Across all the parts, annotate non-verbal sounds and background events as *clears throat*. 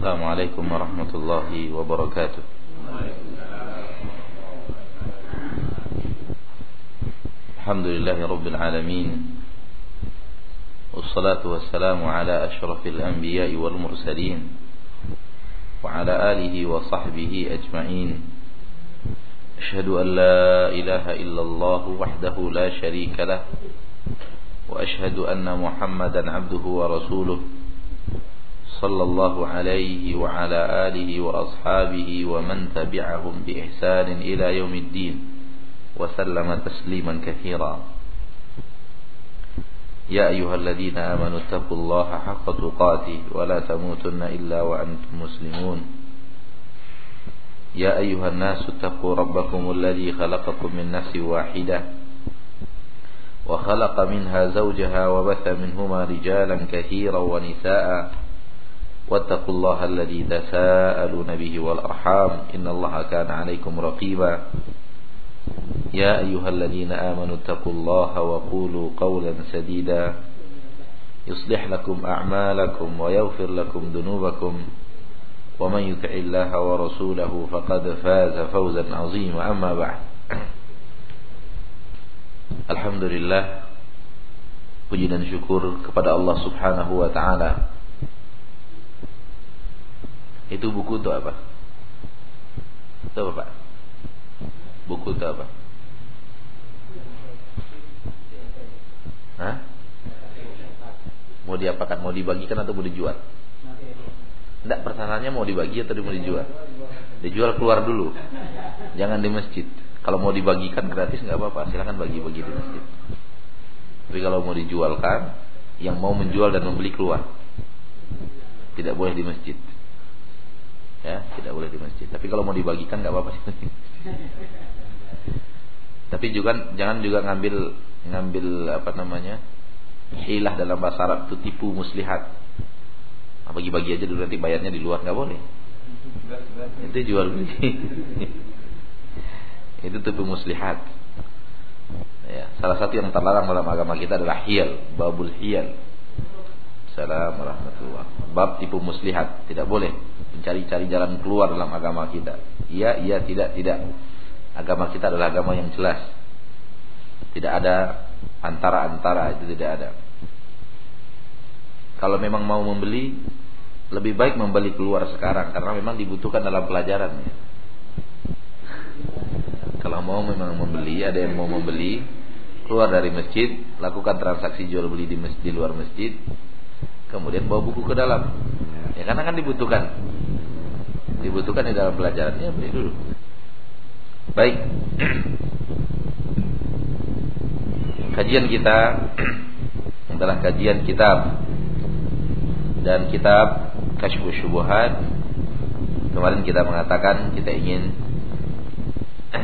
السلام عليكم ورحمة الله وبركاته. الحمد لله رب العالمين والصلاة والسلام على أشرف الأنبياء والمرسلين وعلى آله وصحبه أجمعين. أشهد أن لا إله إلا الله وحده لا شريك له وأشهد أن محمدا عبده ورسوله. صلى الله عليه وعلى آله وأصحابه ومن تبعهم بإحسان إلى يوم الدين وسلم تسليما كثيرا. يا أيها الذين آمنوا اتقوا الله حق تقاته ولا تموتن إلا وأنتم مسلمون. يا أيها الناس اتقوا ربكم الذي خلقكم من نفس واحدة وخلق منها زوجها وبث منهما رجالا كثيرا ونساء واتقوا الله الذي تساءلون به والأرحام إن الله كان عليكم رقيبا. يا أيها الذين آمنوا اتقوا الله وقولوا قولا سديدا. يصلح لكم أعمالكم ويغفر لكم ذنوبكم. ومن يطع الله ورسوله فقد فاز فوزا عظيما. أما بعد Alhamdulillah Puji dan syukur kepada Allah subhanahu wa ta'ala Itu buku itu apa? Itu apa? Buku itu apa? Hah? Mau diapakan? Mau dibagikan atau mau dijual? Tidak pertanyaannya mau dibagi atau mau dijual? Dijual keluar dulu Jangan di masjid Kalau mau dibagikan gratis nggak apa-apa, silahkan bagi-bagi di masjid. Tapi kalau mau dijualkan, yang mau menjual dan membeli keluar. Tidak boleh di masjid. Ya, tidak boleh di masjid. Tapi kalau mau dibagikan nggak apa-apa. *laughs* Tapi juga jangan juga ngambil ngambil apa namanya? hilah dalam bahasa Arab itu tipu muslihat. Nah, bagi-bagi aja dulu nanti bayarnya di luar nggak boleh. Itu jual beli. *laughs* Itu tipu muslihat. Ya, salah satu yang terlarang dalam agama kita adalah hiyal, babul hiyal. Assalamualaikum warahmatullah. Bab tipu muslihat, tidak boleh mencari-cari jalan keluar dalam agama kita. Iya, iya, tidak, tidak. Agama kita adalah agama yang jelas. Tidak ada antara-antara itu tidak ada. Kalau memang mau membeli, lebih baik membeli keluar sekarang karena memang dibutuhkan dalam pelajaran. Kalau mau memang membeli, ada yang mau membeli, keluar dari masjid, lakukan transaksi jual beli di masjid di luar masjid, kemudian bawa buku ke dalam. Ya karena kan dibutuhkan. Dibutuhkan di dalam pelajarannya beli dulu. Baik. *clears throat* Kajian kita *clears throat* adalah kajian kitab dan kitab Kasyfus Syubuhat. Kemarin kita mengatakan kita ingin *clears throat*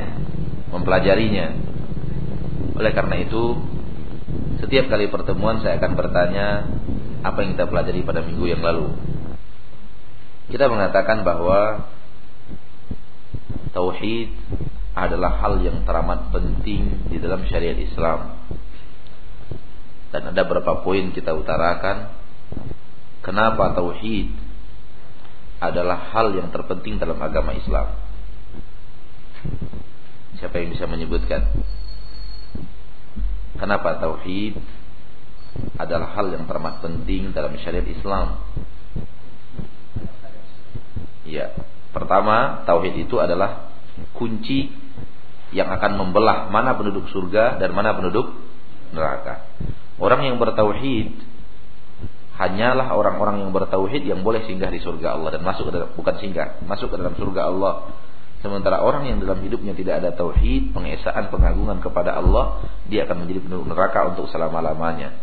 mempelajarinya. Oleh karena itu, setiap kali pertemuan saya akan bertanya apa yang kita pelajari pada minggu yang lalu. Kita mengatakan bahwa tauhid adalah hal yang teramat penting di dalam syariat Islam. Dan ada beberapa poin kita utarakan kenapa tauhid adalah hal yang terpenting dalam agama Islam. Siapa yang bisa menyebutkan? Kenapa tauhid adalah hal yang teramat penting dalam syariat Islam? Ya, pertama tauhid itu adalah kunci yang akan membelah mana penduduk surga dan mana penduduk neraka. Orang yang bertauhid hanyalah orang-orang yang bertauhid yang boleh singgah di surga Allah dan masuk ke dalam bukan singgah, masuk ke dalam surga Allah Sementara orang yang dalam hidupnya tidak ada tauhid, pengesaan, pengagungan kepada Allah, dia akan menjadi penduduk neraka untuk selama-lamanya.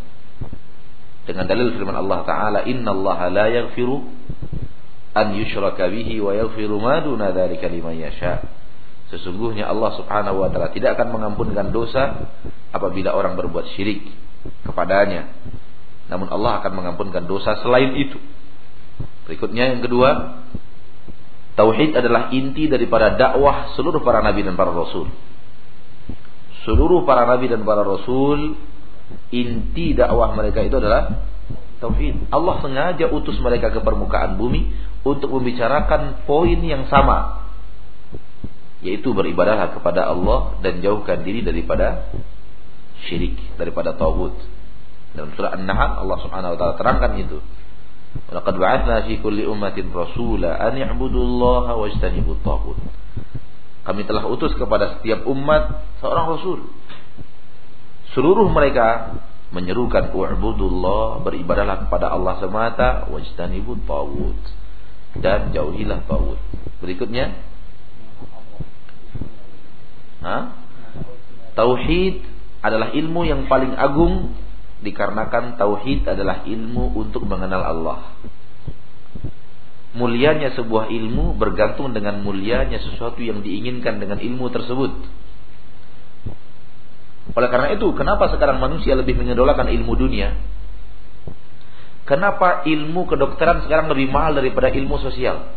Dengan dalil firman Allah Taala, Inna Allah la yaghfiru an yushraka bihi wa yaghfiru ma duna dzalika liman yasha. Sesungguhnya Allah Subhanahu wa taala tidak akan mengampunkan dosa apabila orang berbuat syirik kepadanya. Namun Allah akan mengampunkan dosa selain itu. Berikutnya yang kedua, Tauhid adalah inti daripada dakwah seluruh para nabi dan para rasul. Seluruh para nabi dan para rasul inti dakwah mereka itu adalah Tauhid. Allah sengaja utus mereka ke permukaan bumi untuk membicarakan poin yang sama. Yaitu beribadahlah kepada Allah dan jauhkan diri daripada syirik, daripada tauhid. Dalam surah An-Nahl Allah Subhanahu wa taala terangkan itu. Laqad ba'atsna fi kulli ummatin rasula an i'budullaha wajtanibut taghut. Kami telah utus kepada setiap umat seorang rasul. Seluruh mereka menyerukan u'budullah beribadahlah kepada Allah semata wajtanibut taghut dan jauhilah taghut. Berikutnya ha? Tauhid adalah ilmu yang paling agung dikarenakan tauhid adalah ilmu untuk mengenal Allah. Mulianya sebuah ilmu bergantung dengan mulianya sesuatu yang diinginkan dengan ilmu tersebut. Oleh karena itu, kenapa sekarang manusia lebih mengidolakan ilmu dunia? Kenapa ilmu kedokteran sekarang lebih mahal daripada ilmu sosial?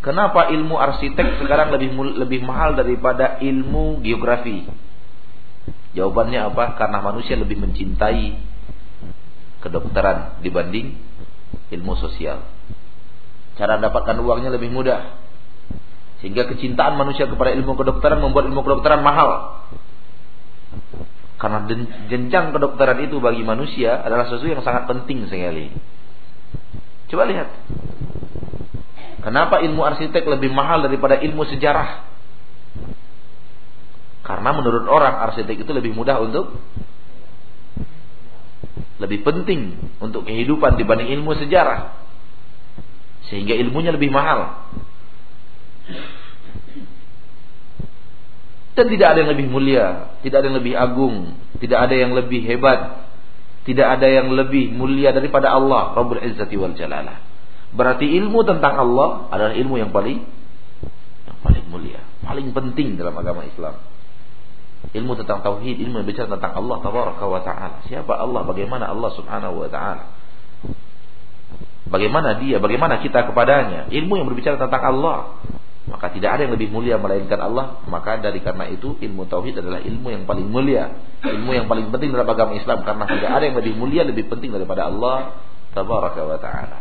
Kenapa ilmu arsitek sekarang lebih lebih mahal daripada ilmu geografi? Jawabannya apa? Karena manusia lebih mencintai kedokteran dibanding ilmu sosial. Cara dapatkan uangnya lebih mudah. Sehingga kecintaan manusia kepada ilmu kedokteran membuat ilmu kedokteran mahal. Karena jenjang kedokteran itu bagi manusia adalah sesuatu yang sangat penting sekali. Coba lihat. Kenapa ilmu arsitek lebih mahal daripada ilmu sejarah? Karena menurut orang arsitek itu lebih mudah untuk lebih penting untuk kehidupan dibanding ilmu sejarah. Sehingga ilmunya lebih mahal. Dan tidak ada yang lebih mulia, tidak ada yang lebih agung, tidak ada yang lebih hebat, tidak ada yang lebih mulia daripada Allah Rabbul Izzati wal Jalalah. Berarti ilmu tentang Allah adalah ilmu yang paling yang paling mulia, paling penting dalam agama Islam ilmu tentang tauhid, ilmu yang bicara tentang Allah tabaraka wa taala. Siapa Allah? Bagaimana Allah Subhanahu wa taala? Bagaimana dia? Bagaimana kita kepadanya? Ilmu yang berbicara tentang Allah. Maka tidak ada yang lebih mulia melainkan Allah. Maka dari karena itu ilmu tauhid adalah ilmu yang paling mulia, ilmu yang paling penting dalam agama Islam karena tidak ada yang lebih mulia lebih penting daripada Allah tabaraka wa taala.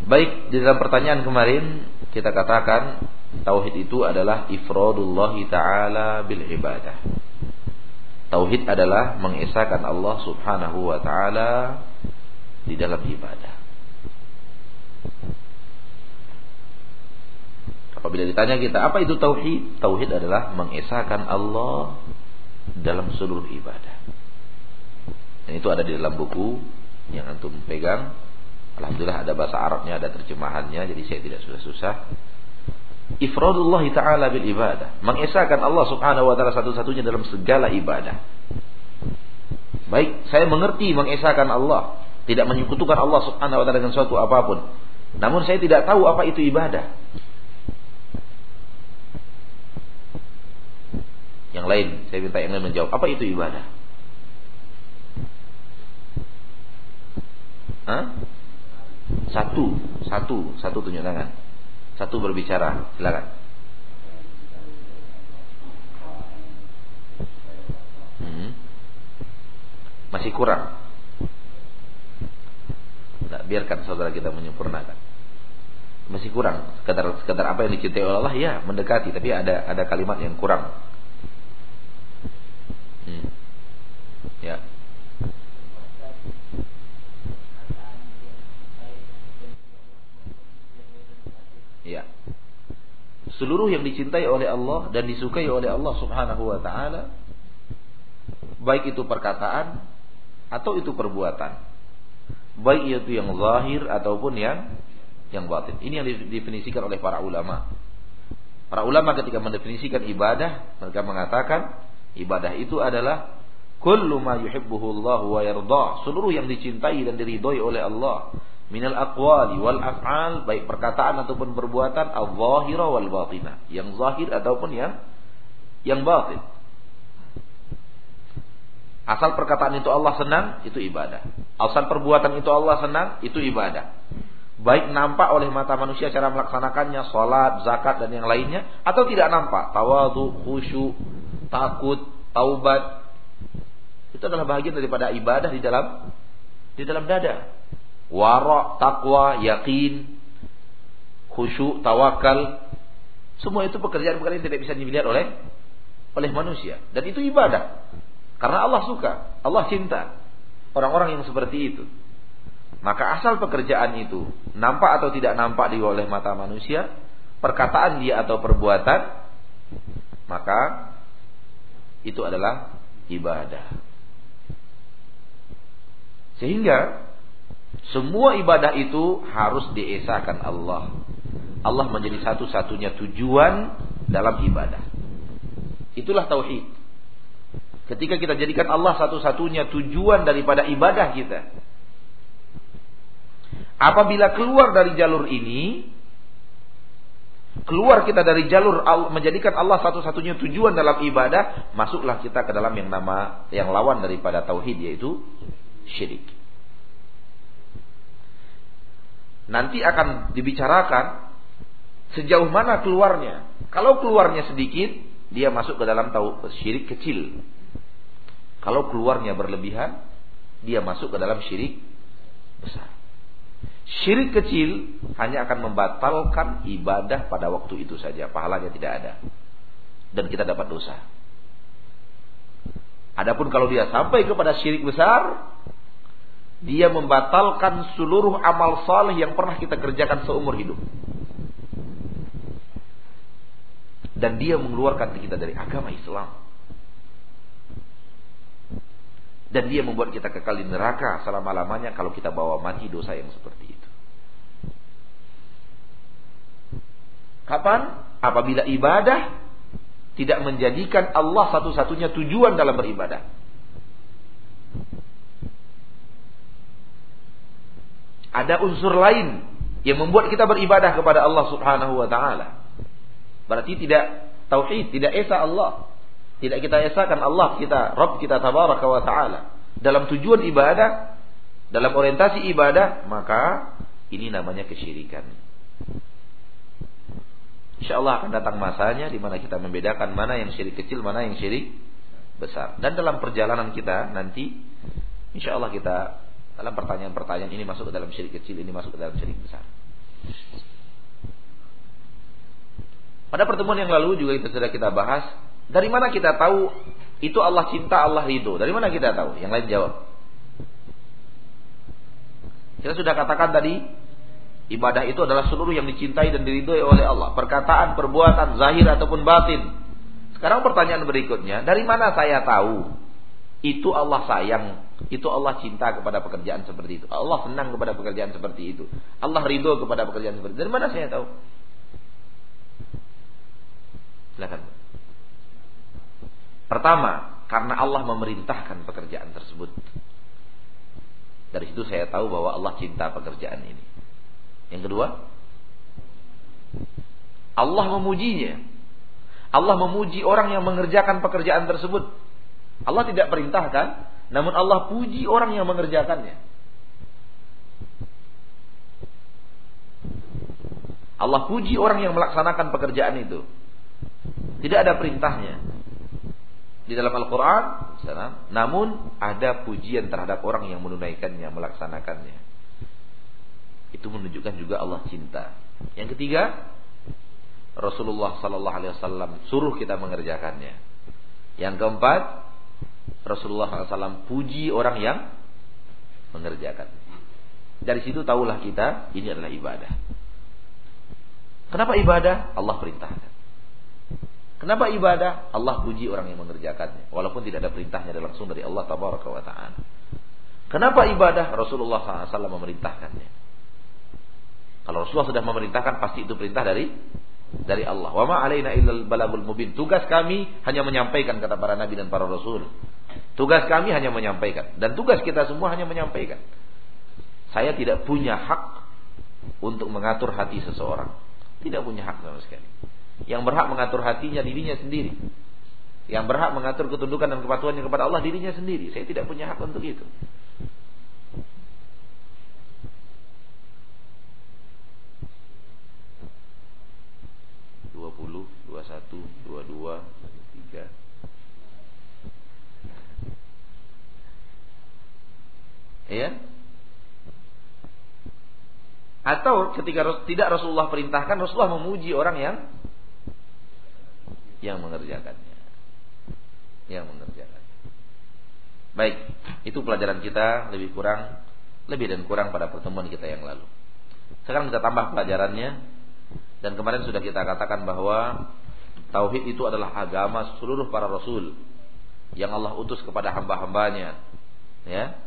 Baik, di dalam pertanyaan kemarin kita katakan Tauhid itu adalah ifradullah taala bil ibadah. Tauhid adalah mengesahkan Allah Subhanahu wa taala di dalam ibadah. Apabila ditanya kita, apa itu tauhid? Tauhid adalah mengesahkan Allah dalam seluruh ibadah. Dan itu ada di dalam buku yang antum pegang. Alhamdulillah ada bahasa Arabnya, ada terjemahannya, jadi saya tidak susah-susah ifradullah taala bil ibadah, mengesahkan Allah Subhanahu wa taala satu-satunya dalam segala ibadah. Baik, saya mengerti mengesahkan Allah, tidak menyekutukan Allah Subhanahu wa taala dengan suatu apa pun. Namun saya tidak tahu apa itu ibadah. Yang lain, saya minta yang lain menjawab, apa itu ibadah? Hah? Satu, satu, satu tunjuk tangan. Satu berbicara, silakan. Hmm. Masih kurang. Nah, biarkan saudara kita menyempurnakan. Masih kurang. Sekedar sekedar apa yang dicintai oleh Allah ya mendekati, tapi ada ada kalimat yang kurang. Hmm. Ya. Ya. Seluruh yang dicintai oleh Allah dan disukai oleh Allah Subhanahu wa taala baik itu perkataan atau itu perbuatan. Baik itu yang zahir ataupun yang yang batin. Ini yang didefinisikan oleh para ulama. Para ulama ketika mendefinisikan ibadah, mereka mengatakan ibadah itu adalah kullu ma yuhibbuhu Allah wa yarda, seluruh yang dicintai dan diridhoi oleh Allah. Minal aqwali wal af'al baik perkataan ataupun perbuatan al-zahira wal batinah yang zahir ataupun yang yang batin. Asal perkataan itu Allah senang itu ibadah. Asal perbuatan itu Allah senang itu ibadah. Baik nampak oleh mata manusia cara melaksanakannya salat zakat dan yang lainnya atau tidak nampak. Tawadhu khusyuk takut taubat Itu adalah bagian daripada ibadah di dalam di dalam dada. Wara, takwa, yakin, khusyuk, tawakal. Semua itu pekerjaan-pekerjaan yang tidak bisa dilihat oleh oleh manusia dan itu ibadah. Karena Allah suka, Allah cinta orang-orang yang seperti itu. Maka asal pekerjaan itu nampak atau tidak nampak di oleh mata manusia, perkataan dia atau perbuatan, maka itu adalah ibadah. Sehingga semua ibadah itu harus diesakan Allah. Allah menjadi satu-satunya tujuan dalam ibadah. Itulah tauhid. Ketika kita jadikan Allah satu-satunya tujuan daripada ibadah kita. Apabila keluar dari jalur ini, keluar kita dari jalur menjadikan Allah satu-satunya tujuan dalam ibadah, masuklah kita ke dalam yang nama yang lawan daripada tauhid yaitu syirik. Nanti akan dibicarakan sejauh mana keluarnya. Kalau keluarnya sedikit, dia masuk ke dalam tahu syirik kecil. Kalau keluarnya berlebihan, dia masuk ke dalam syirik besar. Syirik kecil hanya akan membatalkan ibadah pada waktu itu saja, pahalanya tidak ada. Dan kita dapat dosa. Adapun kalau dia sampai kepada syirik besar, dia membatalkan seluruh amal saleh yang pernah kita kerjakan seumur hidup. Dan dia mengeluarkan kita dari agama Islam. Dan dia membuat kita kekal di neraka selama-lamanya kalau kita bawa mati dosa yang seperti itu. Kapan? Apabila ibadah tidak menjadikan Allah satu-satunya tujuan dalam beribadah. Ada unsur lain yang membuat kita beribadah kepada Allah Subhanahu wa taala. Berarti tidak tauhid, tidak esa Allah. Tidak kita esakan Allah kita, Rabb kita tabaraka wa taala. Dalam tujuan ibadah, dalam orientasi ibadah, maka ini namanya kesyirikan. Insya Allah akan datang masanya di mana kita membedakan mana yang syirik kecil, mana yang syirik besar. Dan dalam perjalanan kita nanti, insya Allah kita dalam pertanyaan-pertanyaan ini masuk ke dalam syirik kecil, ini masuk ke dalam syirik besar. Pada pertemuan yang lalu juga kita sudah kita bahas, dari mana kita tahu itu Allah cinta, Allah ridho? Dari mana kita tahu? Yang lain jawab. Kita sudah katakan tadi, ibadah itu adalah seluruh yang dicintai dan diridhoi oleh Allah. Perkataan, perbuatan, zahir ataupun batin. Sekarang pertanyaan berikutnya, dari mana saya tahu itu Allah sayang, itu Allah cinta kepada pekerjaan seperti itu. Allah senang kepada pekerjaan seperti itu. Allah ridho kepada pekerjaan seperti itu. Dari mana saya tahu? Silakan. Pertama, karena Allah memerintahkan pekerjaan tersebut. Dari situ saya tahu bahwa Allah cinta pekerjaan ini. Yang kedua, Allah memujinya. Allah memuji orang yang mengerjakan pekerjaan tersebut. Allah tidak perintahkan, namun Allah puji orang yang mengerjakannya. Allah puji orang yang melaksanakan pekerjaan itu. Tidak ada perintahnya. Di dalam Al-Quran, namun ada pujian terhadap orang yang menunaikannya, melaksanakannya. Itu menunjukkan juga Allah cinta. Yang ketiga, Rasulullah Sallallahu Alaihi Wasallam suruh kita mengerjakannya. Yang keempat, Rasulullah SAW puji orang yang mengerjakan. Dari situ tahulah kita ini adalah ibadah. Kenapa ibadah? Allah perintahkan. Kenapa ibadah? Allah puji orang yang mengerjakannya. Walaupun tidak ada perintahnya langsung dari Allah Taala. Kenapa ibadah? Rasulullah SAW memerintahkannya. Kalau Rasulullah sudah memerintahkan, pasti itu perintah dari dari Allah. Wa ma alaina illal balagul mubin. Tugas kami hanya menyampaikan kata para nabi dan para rasul. Tugas kami hanya menyampaikan dan tugas kita semua hanya menyampaikan. Saya tidak punya hak untuk mengatur hati seseorang. Tidak punya hak sama sekali. Yang berhak mengatur hatinya dirinya sendiri. Yang berhak mengatur ketundukan dan kepatuhannya kepada Allah dirinya sendiri. Saya tidak punya hak untuk itu. 20, 21, 22, 23 Ya Atau ketika tidak Rasulullah perintahkan Rasulullah memuji orang yang Yang mengerjakannya. Yang mengerjakannya. Baik Itu pelajaran kita lebih kurang Lebih dan kurang pada pertemuan kita yang lalu. Sekarang kita tambah pelajarannya dan kemarin sudah kita katakan bahwa tauhid itu adalah agama seluruh para rasul yang Allah utus kepada hamba-hambanya. Ya.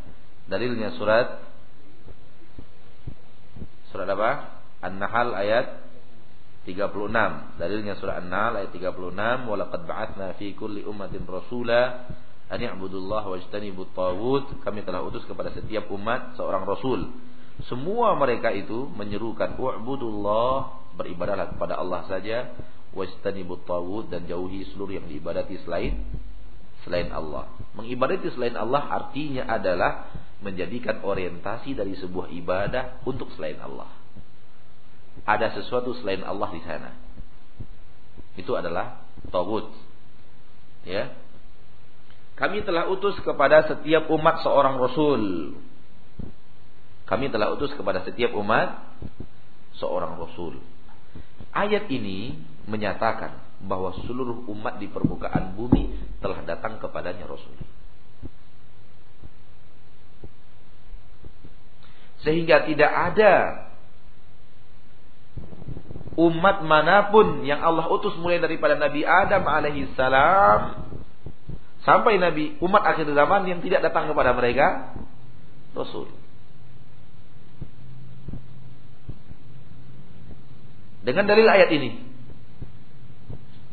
Dalilnya surat surat apa? An-Nahl ayat 36. Dalilnya surah An-Nahl ayat 36, "Wa laqad ba'atsna fi kulli ummatin rasula an i'budullaha wajtanibut taghut." Kami telah utus kepada setiap umat seorang rasul. Semua mereka itu menyerukan "U'budullah", beribadahlah kepada Allah saja, wajtanibut taghut dan jauhi seluruh yang diibadati selain selain Allah. Mengibadati selain Allah artinya adalah menjadikan orientasi dari sebuah ibadah untuk selain Allah. Ada sesuatu selain Allah di sana. Itu adalah tagut. Ya. Kami telah utus kepada setiap umat seorang rasul. Kami telah utus kepada setiap umat seorang rasul. Ayat ini menyatakan bahwa seluruh umat di permukaan bumi telah datang kepadanya Rasul. Sehingga tidak ada umat mana pun yang Allah utus mulai daripada Nabi Adam alaihi salam sampai Nabi umat akhir zaman yang tidak datang kepada mereka Rasul. Dengan dalil ayat ini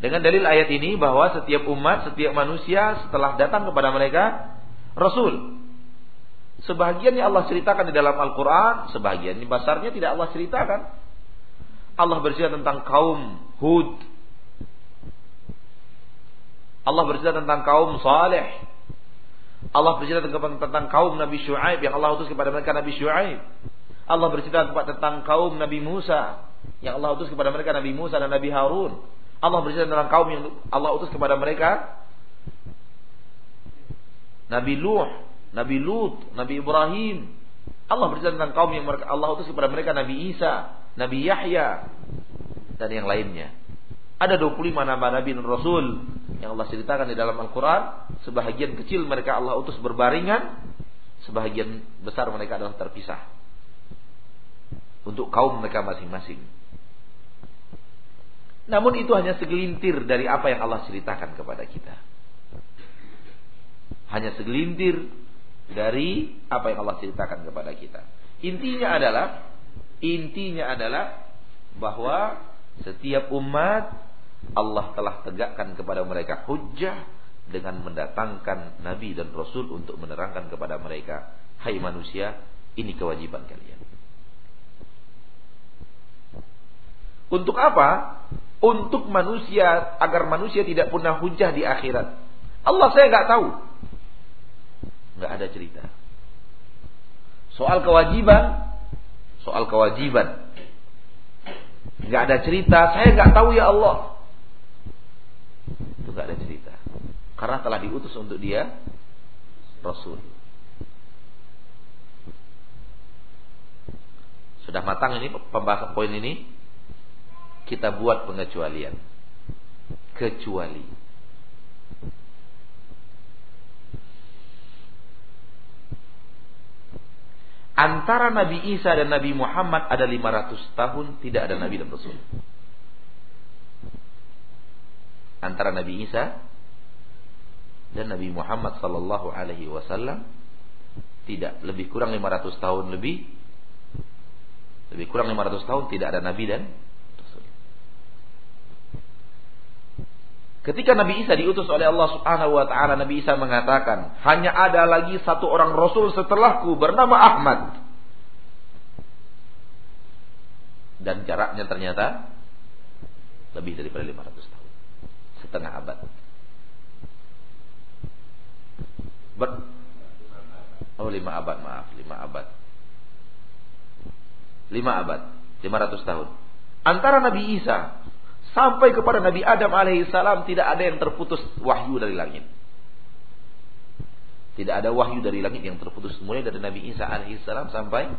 dengan dalil ayat ini bahwa setiap umat, setiap manusia setelah datang kepada mereka Rasul. Sebahagian yang Allah ceritakan di dalam Al-Quran, sebahagian ini besarnya tidak Allah ceritakan. Allah bercerita tentang kaum Hud. Allah bercerita tentang kaum Saleh. Allah bercerita tentang kaum Nabi Shu'aib yang Allah utus kepada mereka Nabi Shu'aib. Allah bercerita tentang kaum Nabi Musa yang Allah utus kepada mereka Nabi Musa dan Nabi Harun. Allah bercerita tentang kaum yang Allah utus kepada mereka Nabi Nuh, Nabi Lut, Nabi Ibrahim. Allah bercerita tentang kaum yang Allah utus kepada mereka Nabi Isa, Nabi Yahya dan yang lainnya. Ada 25 nama nabi dan rasul yang Allah ceritakan di dalam Al-Qur'an, sebahagian kecil mereka Allah utus berbaringan, sebahagian besar mereka adalah terpisah. Untuk kaum mereka masing-masing. Namun itu hanya segelintir dari apa yang Allah ceritakan kepada kita. Hanya segelintir dari apa yang Allah ceritakan kepada kita. Intinya adalah intinya adalah bahwa setiap umat Allah telah tegakkan kepada mereka hujah dengan mendatangkan nabi dan rasul untuk menerangkan kepada mereka, "Hai manusia, ini kewajiban kalian." Untuk apa? untuk manusia agar manusia tidak punya hujah di akhirat. Allah saya nggak tahu. Nggak ada cerita. Soal kewajiban, soal kewajiban. Nggak ada cerita, saya nggak tahu ya Allah. Itu nggak ada cerita. Karena telah diutus untuk dia Rasul. Sudah matang ini pembahasan poin ini? Kita buat pengecualian. Kecuali. Antara Nabi Isa dan Nabi Muhammad ada 500 tahun tidak ada Nabi dan Rasul. Antara Nabi Isa dan Nabi Muhammad sallallahu alaihi wasallam tidak lebih kurang 500 tahun lebih lebih kurang 500 tahun tidak ada nabi dan Ketika Nabi Isa diutus oleh Allah Subhanahu wa taala, Nabi Isa mengatakan, "Hanya ada lagi satu orang rasul setelahku bernama Ahmad." Dan jaraknya ternyata lebih daripada 500 tahun. Setengah abad. Ber Oh, lima abad, maaf, lima abad. Lima abad, 500 tahun. Antara Nabi Isa Sampai kepada Nabi Adam alaihissalam tidak ada yang terputus wahyu dari langit. Tidak ada wahyu dari langit yang terputus mulai dari Nabi Isa alaihissalam sampai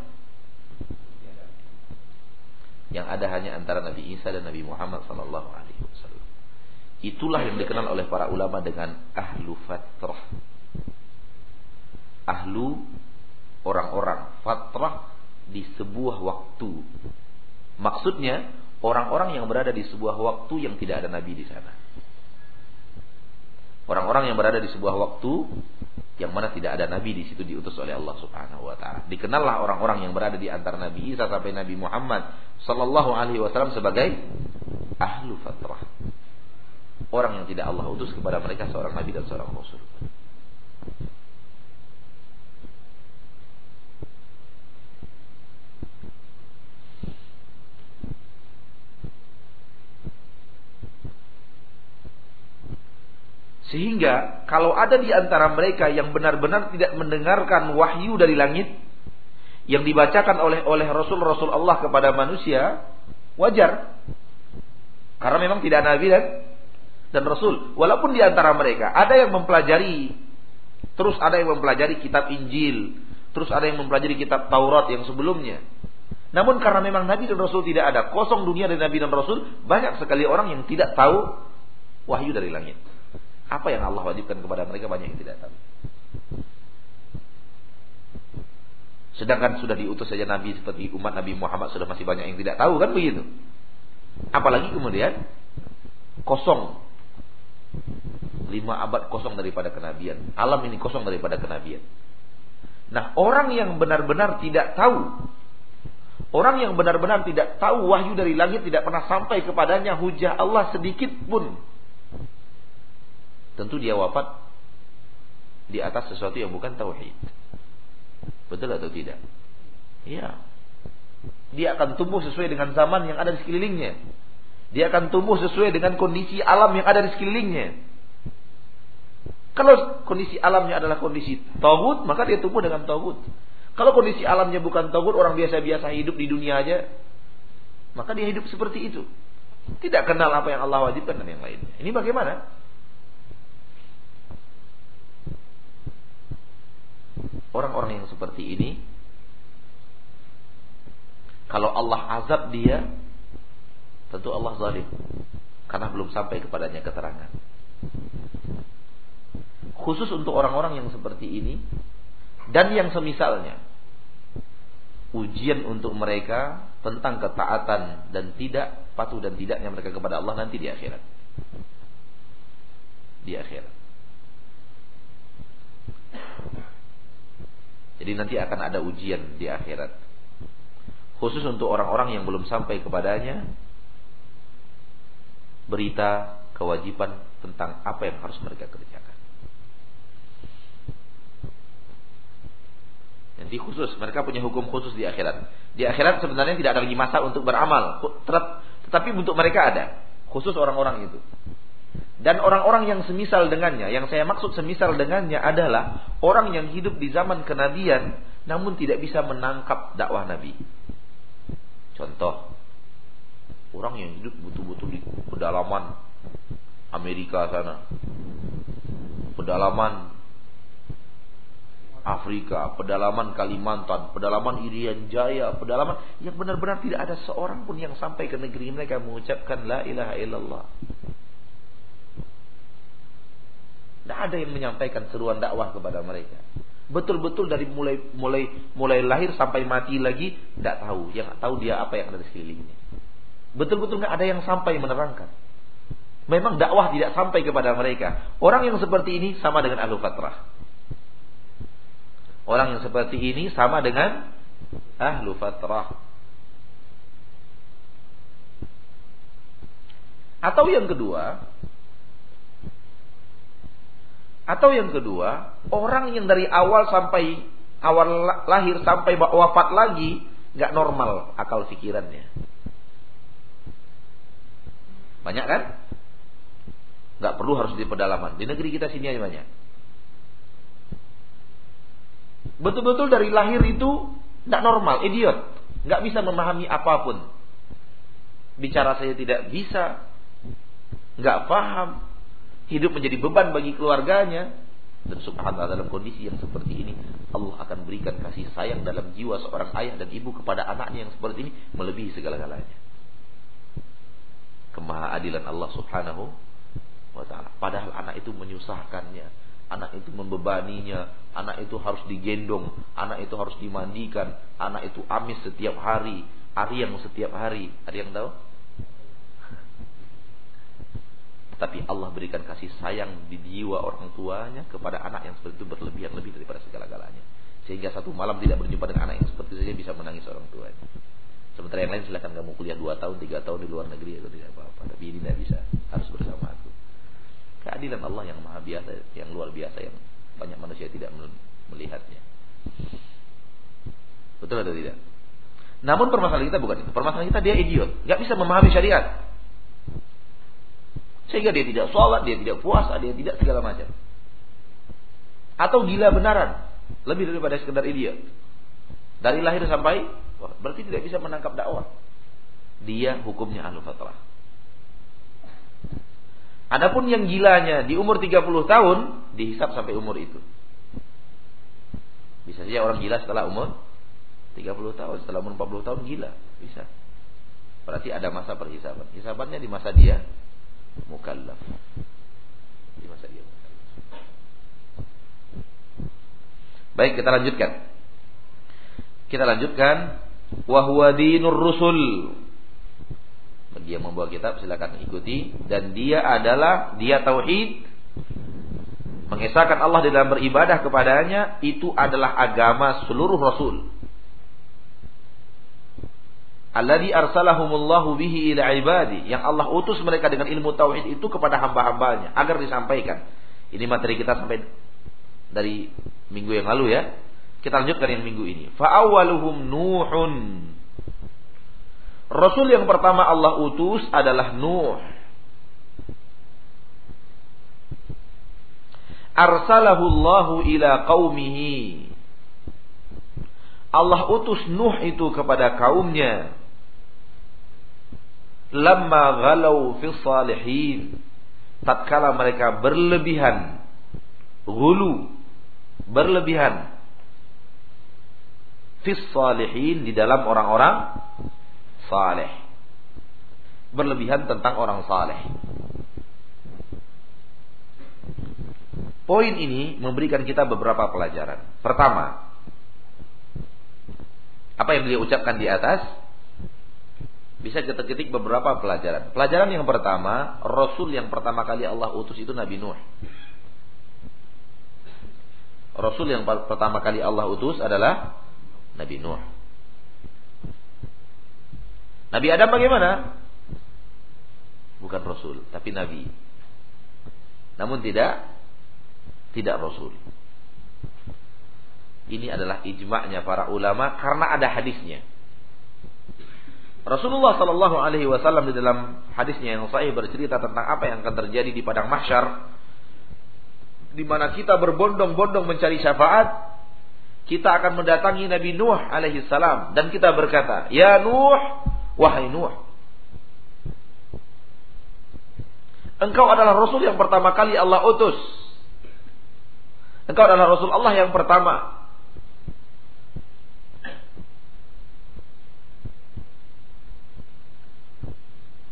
yang ada hanya antara Nabi Isa dan Nabi Muhammad sallallahu alaihi wasallam. Itulah yang dikenal oleh para ulama dengan ahlu fatrah. Ahlu orang-orang fatrah di sebuah waktu. Maksudnya orang-orang yang berada di sebuah waktu yang tidak ada nabi di sana. Orang-orang yang berada di sebuah waktu yang mana tidak ada nabi di situ diutus oleh Allah Subhanahu wa taala. Dikenallah orang-orang yang berada di antara Nabi Isa sampai Nabi Muhammad sallallahu alaihi wasallam sebagai ahlu fatrah. Orang yang tidak Allah utus kepada mereka seorang nabi dan seorang rasul. Sehingga kalau ada di antara mereka yang benar-benar tidak mendengarkan wahyu dari langit yang dibacakan oleh oleh Rasul-Rasul Allah kepada manusia, wajar. Karena memang tidak nabi dan dan rasul. Walaupun di antara mereka ada yang mempelajari terus ada yang mempelajari kitab Injil, terus ada yang mempelajari kitab Taurat yang sebelumnya. Namun karena memang nabi dan rasul tidak ada, kosong dunia dari nabi dan rasul, banyak sekali orang yang tidak tahu wahyu dari langit. Apa yang Allah wajibkan kepada mereka banyak yang tidak tahu. Sedangkan sudah diutus saja Nabi seperti umat Nabi Muhammad sudah masih banyak yang tidak tahu kan begitu. Apalagi kemudian kosong. Lima abad kosong daripada kenabian. Alam ini kosong daripada kenabian. Nah orang yang benar-benar tidak tahu Orang yang benar-benar tidak tahu wahyu dari langit tidak pernah sampai kepadanya hujah Allah sedikit pun tentu dia wafat di atas sesuatu yang bukan tauhid. Betul atau tidak? Iya. Dia akan tumbuh sesuai dengan zaman yang ada di sekelilingnya. Dia akan tumbuh sesuai dengan kondisi alam yang ada di sekelilingnya. Kalau kondisi alamnya adalah kondisi tauhid, maka dia tumbuh dengan tauhid. Kalau kondisi alamnya bukan tauhid, orang biasa-biasa hidup di dunia aja, maka dia hidup seperti itu. Tidak kenal apa yang Allah wajibkan dan yang lainnya. Ini bagaimana? Orang-orang yang seperti ini kalau Allah azab dia tentu Allah zalim karena belum sampai kepadanya keterangan. Khusus untuk orang-orang yang seperti ini dan yang semisalnya ujian untuk mereka tentang ketaatan dan tidak patuh dan tidaknya mereka kepada Allah nanti di akhirat. Di akhirat. Jadi nanti akan ada ujian di akhirat. Khusus untuk orang-orang yang belum sampai kepadanya berita kewajiban tentang apa yang harus mereka kerjakan. Nanti khusus, mereka punya hukum khusus di akhirat. Di akhirat sebenarnya tidak ada lagi masa untuk beramal, tetapi untuk mereka ada, khusus orang-orang itu. Dan orang-orang yang semisal dengannya, yang saya maksud semisal dengannya adalah orang yang hidup di zaman kenabian namun tidak bisa menangkap dakwah Nabi. Contoh, orang yang hidup betul-betul di pedalaman Amerika sana, pedalaman Afrika, pedalaman Kalimantan, pedalaman Irian Jaya, pedalaman yang benar-benar tidak ada seorang pun yang sampai ke negeri mereka mengucapkan la ilaha illallah. Tidak ada yang menyampaikan seruan dakwah kepada mereka. Betul-betul dari mulai mulai mulai lahir sampai mati lagi tidak tahu. Yang tahu dia apa yang ada di sekelilingnya. Betul-betul nggak ada yang sampai menerangkan. Memang dakwah tidak sampai kepada mereka. Orang yang seperti ini sama dengan ahlu fatrah. Orang yang seperti ini sama dengan ahlu fatrah. Atau yang kedua, atau yang kedua, orang yang dari awal sampai awal lahir sampai wafat lagi nggak normal akal pikirannya. Banyak kan? Nggak perlu harus di pedalaman. Di negeri kita sini aja banyak. Betul-betul dari lahir itu nggak normal, idiot, nggak bisa memahami apa pun. Bicara saya tidak bisa, nggak paham, hidup menjadi beban bagi keluarganya, Dan subhanallah dalam kondisi yang seperti ini Allah akan berikan kasih sayang dalam jiwa seorang ayah dan ibu kepada anaknya yang seperti ini melebihi segala-galanya. Kemahaadilan Allah Subhanahu wa taala. Padahal anak itu menyusahkannya, anak itu membebaninya, anak itu harus digendong, anak itu harus dimandikan, anak itu amis setiap hari, yang setiap hari. Ada yang tahu? Tapi Allah berikan kasih sayang di jiwa orang tuanya kepada anak yang seperti itu berlebihan lebih daripada segala-galanya. Sehingga satu malam tidak berjumpa dengan anak yang seperti itu bisa menangis orang tuanya. Sementara yang lain silahkan kamu kuliah 2 tahun, 3 tahun di luar negeri itu tidak apa-apa. Tapi ini tidak bisa, harus bersama aku. Keadilan Allah yang maha biasa, yang luar biasa, yang banyak manusia tidak melihatnya. Betul atau tidak? Namun permasalahan kita bukan itu. Permasalahan kita dia idiot, nggak bisa memahami syariat. Sehingga dia tidak sholat, dia tidak puasa, dia tidak segala macam. Atau gila benaran. Lebih daripada sekedar idiot. Dari lahir sampai, wah, berarti tidak bisa menangkap dakwah. Dia hukumnya anu fatrah. Adapun yang gilanya di umur 30 tahun, dihisap sampai umur itu. Bisa saja orang gila setelah umur 30 tahun, setelah umur 40 tahun gila, bisa. Berarti ada masa perhisaban. Hisabannya di masa dia mukallaf. Di masa dia mukallaf. Baik, kita lanjutkan. Kita lanjutkan wahwa dinur rusul. Yang membawa kitab silakan ikuti dan dia adalah dia tauhid mengesahkan Allah di dalam beribadah kepadanya itu adalah agama seluruh rasul Alladhi arsalahumullahu bihi ila ibadi. Yang Allah utus mereka dengan ilmu tauhid itu kepada hamba-hambanya agar disampaikan. Ini materi kita sampai dari minggu yang lalu ya. Kita lanjutkan yang minggu ini. Fa'awaluhum Nuhun. Rasul yang pertama Allah utus adalah Nuh. Arsalahu Allahu ila qaumihi. Allah utus Nuh itu kepada kaumnya lamma ghalau fi salihin. Tatkala mereka berlebihan gulu berlebihan fi salihin di dalam orang-orang saleh. Berlebihan tentang orang saleh. Poin ini memberikan kita beberapa pelajaran. Pertama, apa yang beliau ucapkan di atas bisa kita ketik beberapa pelajaran. Pelajaran yang pertama, Rasul yang pertama kali Allah utus itu Nabi Nuh. Rasul yang pertama kali Allah utus adalah Nabi Nuh. Nabi Adam bagaimana? Bukan Rasul, tapi Nabi. Namun tidak tidak Rasul. Ini adalah ijma'nya para ulama karena ada hadisnya. Rasulullah Shallallahu Alaihi Wasallam di dalam hadisnya yang sahih bercerita tentang apa yang akan terjadi di padang mahsyar, di mana kita berbondong-bondong mencari syafaat, kita akan mendatangi Nabi Nuh alaihi salam dan kita berkata, Ya Nuh, wahai Nuh, engkau adalah Rasul yang pertama kali Allah utus. Engkau adalah Rasul Allah yang pertama.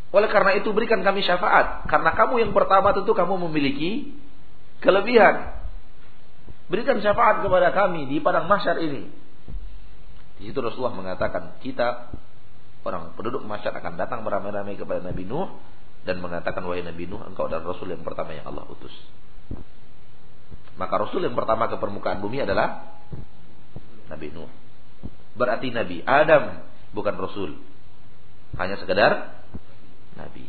Oleh karena itu berikan kami syafaat. Karena kamu yang pertama tentu kamu memiliki kelebihan. Berikan syafaat kepada kami di padang masyar ini. Di situ Rasulullah mengatakan kita orang penduduk masyar akan datang beramai-ramai kepada Nabi Nuh dan mengatakan wahai Nabi Nuh engkau adalah Rasul yang pertama yang Allah utus. Maka Rasul yang pertama ke permukaan bumi adalah Nabi Nuh. Berarti Nabi Adam bukan Rasul. Hanya sekedar Nabi.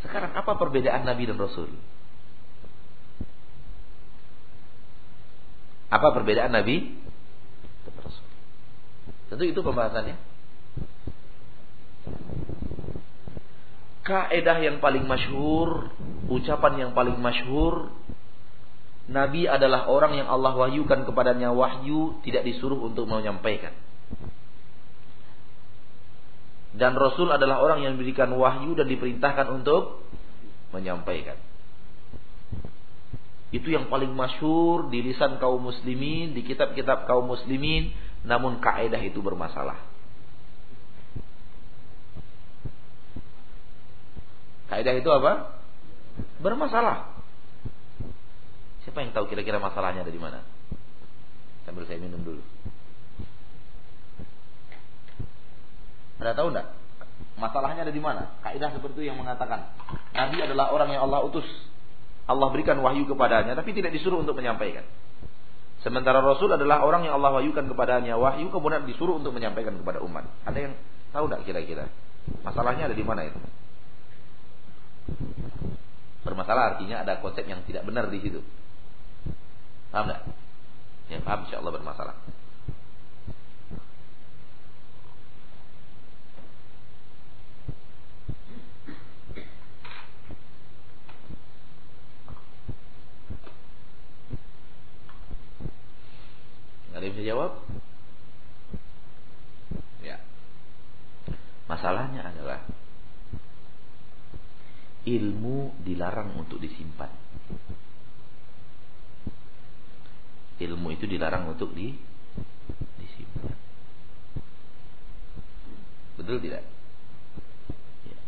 Sekarang apa perbedaan Nabi dan Rasul? Apa perbedaan Nabi dan Rasul? Tentu itu pembahasannya. Kaedah yang paling masyhur, ucapan yang paling masyhur, Nabi adalah orang yang Allah wahyukan kepadanya wahyu tidak disuruh untuk menyampaikan. Dan Rasul adalah orang yang diberikan wahyu dan diperintahkan untuk menyampaikan. Itu yang paling masyur di lisan kaum muslimin, di kitab-kitab kaum muslimin, namun kaidah itu bermasalah. Kaidah itu apa? Bermasalah. Siapa yang tahu kira-kira masalahnya ada di mana? Sambil saya minum dulu. Ada tahu enggak? Masalahnya ada di mana? Kaidah seperti itu yang mengatakan Nabi adalah orang yang Allah utus. Allah berikan wahyu kepadanya tapi tidak disuruh untuk menyampaikan. Sementara Rasul adalah orang yang Allah wahyukan kepadanya wahyu kemudian disuruh untuk menyampaikan kepada umat. Ada yang tahu enggak kira-kira? Masalahnya ada di mana itu? Bermasalah artinya ada konsep yang tidak benar di situ. Paham enggak? Ya paham insyaallah bermasalah. Ada yang bisa jawab? Ya. Masalahnya adalah ilmu dilarang untuk disimpan. Ilmu itu dilarang untuk di disimpan. Betul tidak? Ya.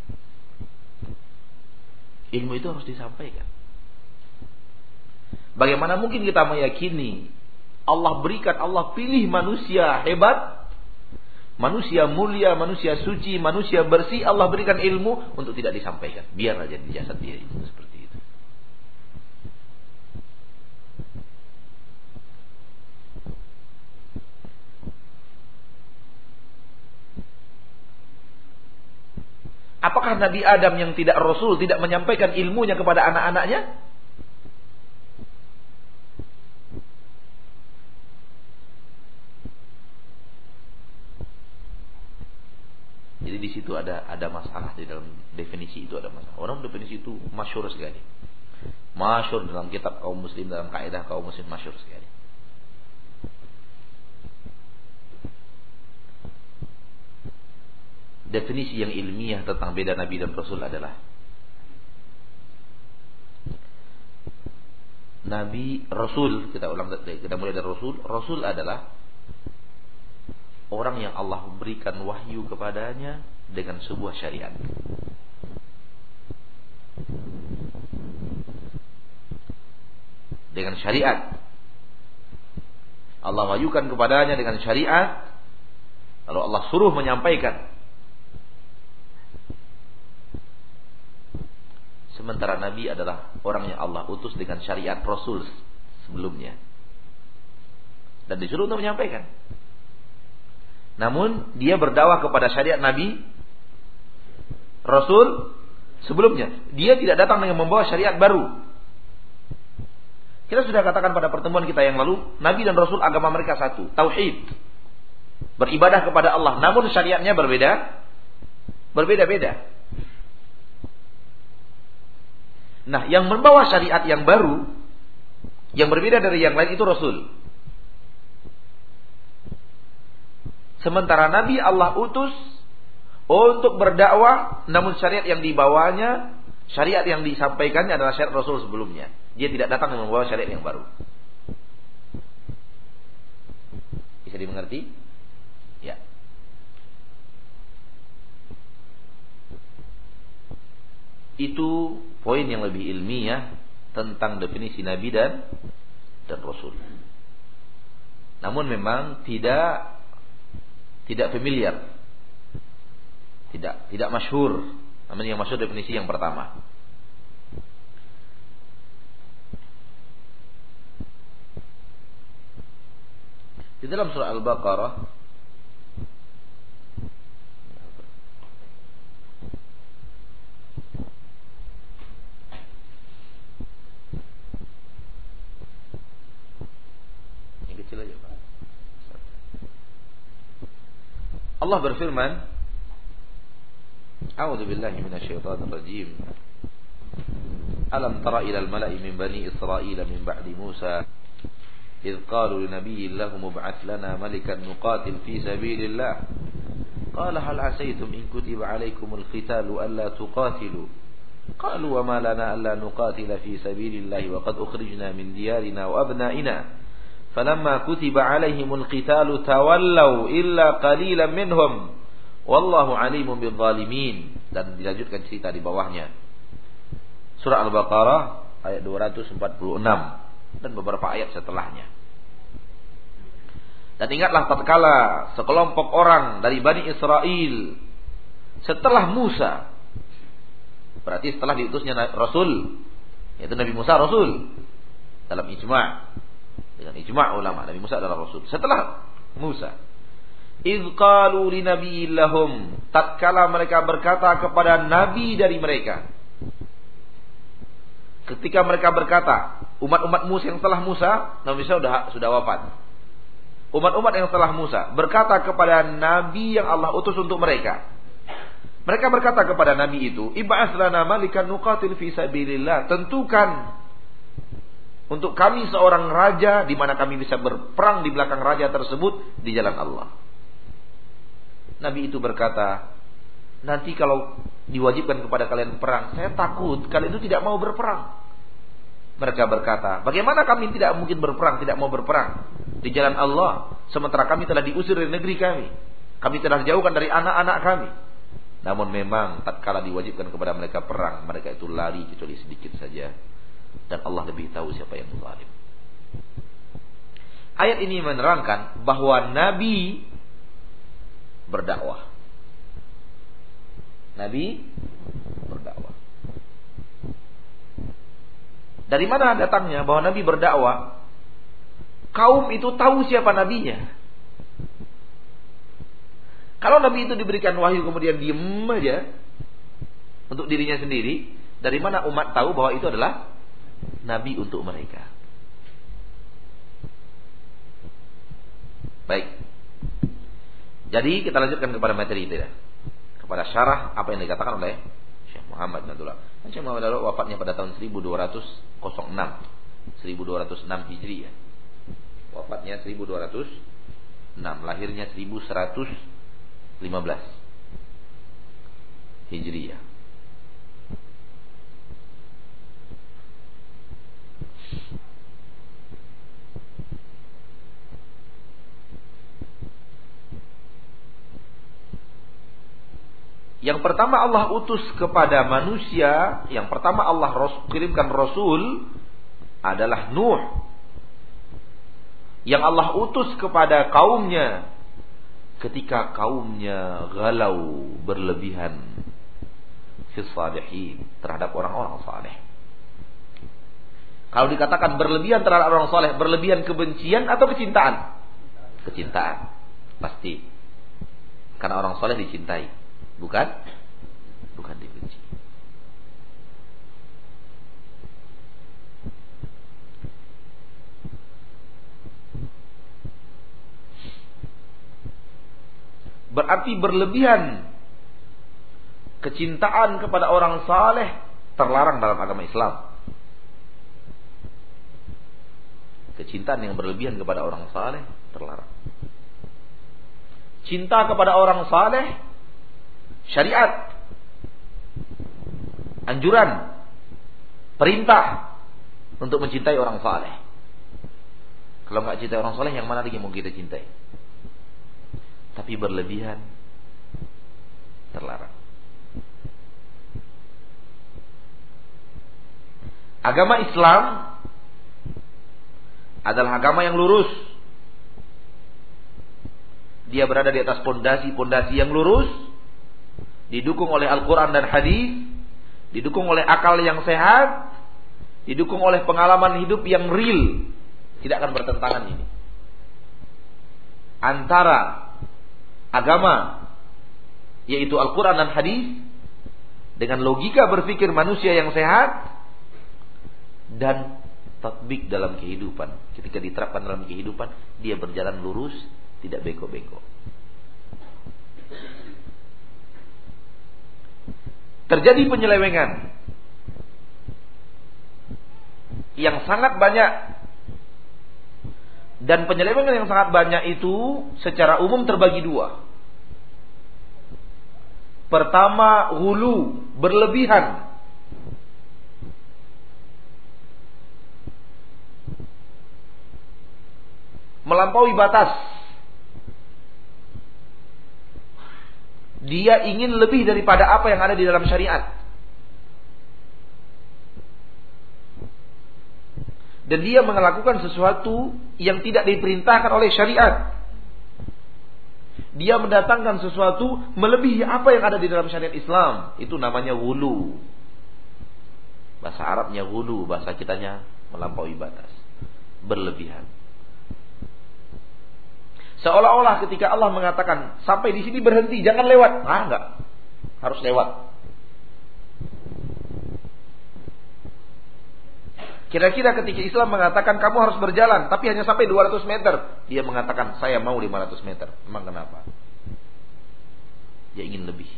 Ilmu itu harus disampaikan. Bagaimana mungkin kita meyakini Allah berikan, Allah pilih manusia hebat, manusia mulia, manusia suci, manusia bersih, Allah berikan ilmu untuk tidak disampaikan. Biar aja di jasad dia itu seperti itu. Apakah Nabi Adam yang tidak Rasul tidak menyampaikan ilmunya kepada anak-anaknya? Jadi di situ ada ada masalah di dalam definisi itu ada masalah. Orang definisi itu masyur sekali. Masyur dalam kitab kaum muslim dalam kaidah kaum muslim masyur sekali. Definisi yang ilmiah tentang beda nabi dan rasul adalah Nabi Rasul kita ulang kita mulai dari Rasul Rasul adalah orang yang Allah berikan wahyu kepadanya dengan sebuah syariat. Dengan syariat. Allah wahyukan kepadanya dengan syariat. Lalu Allah suruh menyampaikan. Sementara Nabi adalah orang yang Allah utus dengan syariat Rasul sebelumnya. Dan disuruh untuk menyampaikan. Namun dia berdakwah kepada syariat Nabi Rasul sebelumnya. Dia tidak datang dengan membawa syariat baru. Kita sudah katakan pada pertemuan kita yang lalu, Nabi dan Rasul agama mereka satu, tauhid. Beribadah kepada Allah, namun syariatnya berbeda. Berbeda-beda. Nah, yang membawa syariat yang baru yang berbeda dari yang lain itu Rasul. Sementara Nabi Allah utus untuk berdakwah, namun syariat yang dibawanya, syariat yang disampaikannya adalah syariat Rasul sebelumnya. Dia tidak datang membawa syariat yang baru. Bisa dimengerti? Ya. Itu poin yang lebih ilmiah tentang definisi Nabi dan dan Rasul. Namun memang tidak tidak familiar. Tidak tidak masyhur. Namanya yang masyhur definisi yang pertama. Di dalam surah Al-Baqarah Allah berfirman A'udzu billahi minasyaitonir rajim Alam tara ila al-mala'i min bani Israil min ba'di Musa إذ قالوا لنبي لهم ابعث لنا ملكا نقاتل في سبيل الله. قال هل عسيتم إن كتب عليكم القتال ألا تقاتلوا؟ قالوا وما لنا ألا نقاتل في سبيل الله وقد أخرجنا من ديارنا وأبنائنا. فَلَمَّا kutiba عَلَيْهِمُ الْقِتَالُ تَوَلَّوْا إِلَّا قَلِيلًا مِنْهُمْ وَاللَّهُ عَلِيمٌ بِالظَّالِمِينَ. Dan dilanjutkan cerita di bawahnya. Surah Al-Baqarah ayat 246 dan beberapa ayat setelahnya. Dan ingatlah tatkala sekelompok orang dari Bani Israel setelah Musa berarti setelah diutusnya Rasul yaitu Nabi Musa Rasul dalam ijma dengan ijma' ulama Nabi Musa adalah Rasul setelah Musa iz qalu li nabiyillahum tatkala mereka berkata kepada nabi dari mereka ketika mereka berkata umat-umat Musa yang setelah Musa Nabi Musa sudah sudah wafat umat-umat yang setelah Musa berkata kepada nabi yang Allah utus untuk mereka. Mereka berkata kepada nabi itu, "Ib'ats lana malikan nuqatil fi sabilillah." Tentukan untuk kami seorang raja di mana kami bisa berperang di belakang raja tersebut di jalan Allah. Nabi itu berkata, "Nanti kalau diwajibkan kepada kalian perang, saya takut kalian itu tidak mau berperang." Mereka berkata, "Bagaimana kami tidak mungkin berperang, tidak mau berperang di jalan Allah, sementara kami telah diusir dari negeri kami. Kami telah dijauhkan dari anak-anak kami." Namun memang tatkala diwajibkan kepada mereka perang, mereka itu lari kecuali sedikit saja. Dan Allah lebih tahu siapa yang zalim. Ayat ini menerangkan bahwa Nabi berdakwah. Nabi berdakwah. Dari mana datangnya bahwa Nabi berdakwah? Kaum itu tahu siapa nabinya. Kalau Nabi itu diberikan wahyu kemudian diem aja untuk dirinya sendiri, dari mana umat tahu bahwa itu adalah Nabi untuk mereka? Baik. Jadi kita lanjutkan kepada materi itu ya. Kepada syarah apa yang dikatakan oleh Syekh Muhammad bin Abdullah. Syekh Muhammad Abdullah wafatnya pada tahun 1200 06 1206 Hijriah. Wafatnya 1206, lahirnya 1115 Hijriah. Yang pertama Allah utus kepada manusia, yang pertama Allah kirimkan Rasul adalah Nuh. Yang Allah utus kepada kaumnya ketika kaumnya galau berlebihan salihin terhadap orang-orang saleh. Kalau dikatakan berlebihan terhadap orang saleh, berlebihan kebencian atau kecintaan? Kecintaan. Pasti. Karena orang saleh dicintai. Bukan bukan dibenci. Berarti berlebihan kecintaan kepada orang saleh terlarang dalam agama Islam. Kecintaan yang berlebihan kepada orang saleh terlarang. Cinta kepada orang saleh syariat, anjuran, perintah untuk mencintai orang saleh. Kalau nggak cintai orang saleh, yang mana lagi mau kita cintai? Tapi berlebihan terlarang. Agama Islam adalah agama yang lurus. Dia berada di atas pondasi-pondasi yang lurus didukung oleh Al-Quran dan hadis, didukung oleh akal yang sehat, didukung oleh pengalaman hidup yang real, tidak akan bertentangan ini. Antara agama, yaitu Al-Quran dan hadis, dengan logika berpikir manusia yang sehat, dan tatbik dalam kehidupan. Ketika diterapkan dalam kehidupan, dia berjalan lurus, tidak beko-beko. terjadi penyelewengan yang sangat banyak dan penyelewengan yang sangat banyak itu secara umum terbagi dua. Pertama, hulu, berlebihan melampaui batas. Dia ingin lebih daripada apa yang ada di dalam syariat. Dan dia melakukan sesuatu yang tidak diperintahkan oleh syariat. Dia mendatangkan sesuatu melebihi apa yang ada di dalam syariat Islam. Itu namanya wulu. Bahasa Arabnya wulu, bahasa kitanya melampaui batas. Berlebihan. Seolah-olah ketika Allah mengatakan sampai di sini berhenti, jangan lewat. Ah, enggak. Harus lewat. Kira-kira ketika Islam mengatakan kamu harus berjalan tapi hanya sampai 200 meter, dia mengatakan saya mau 500 meter. Emang kenapa? Dia ingin lebih.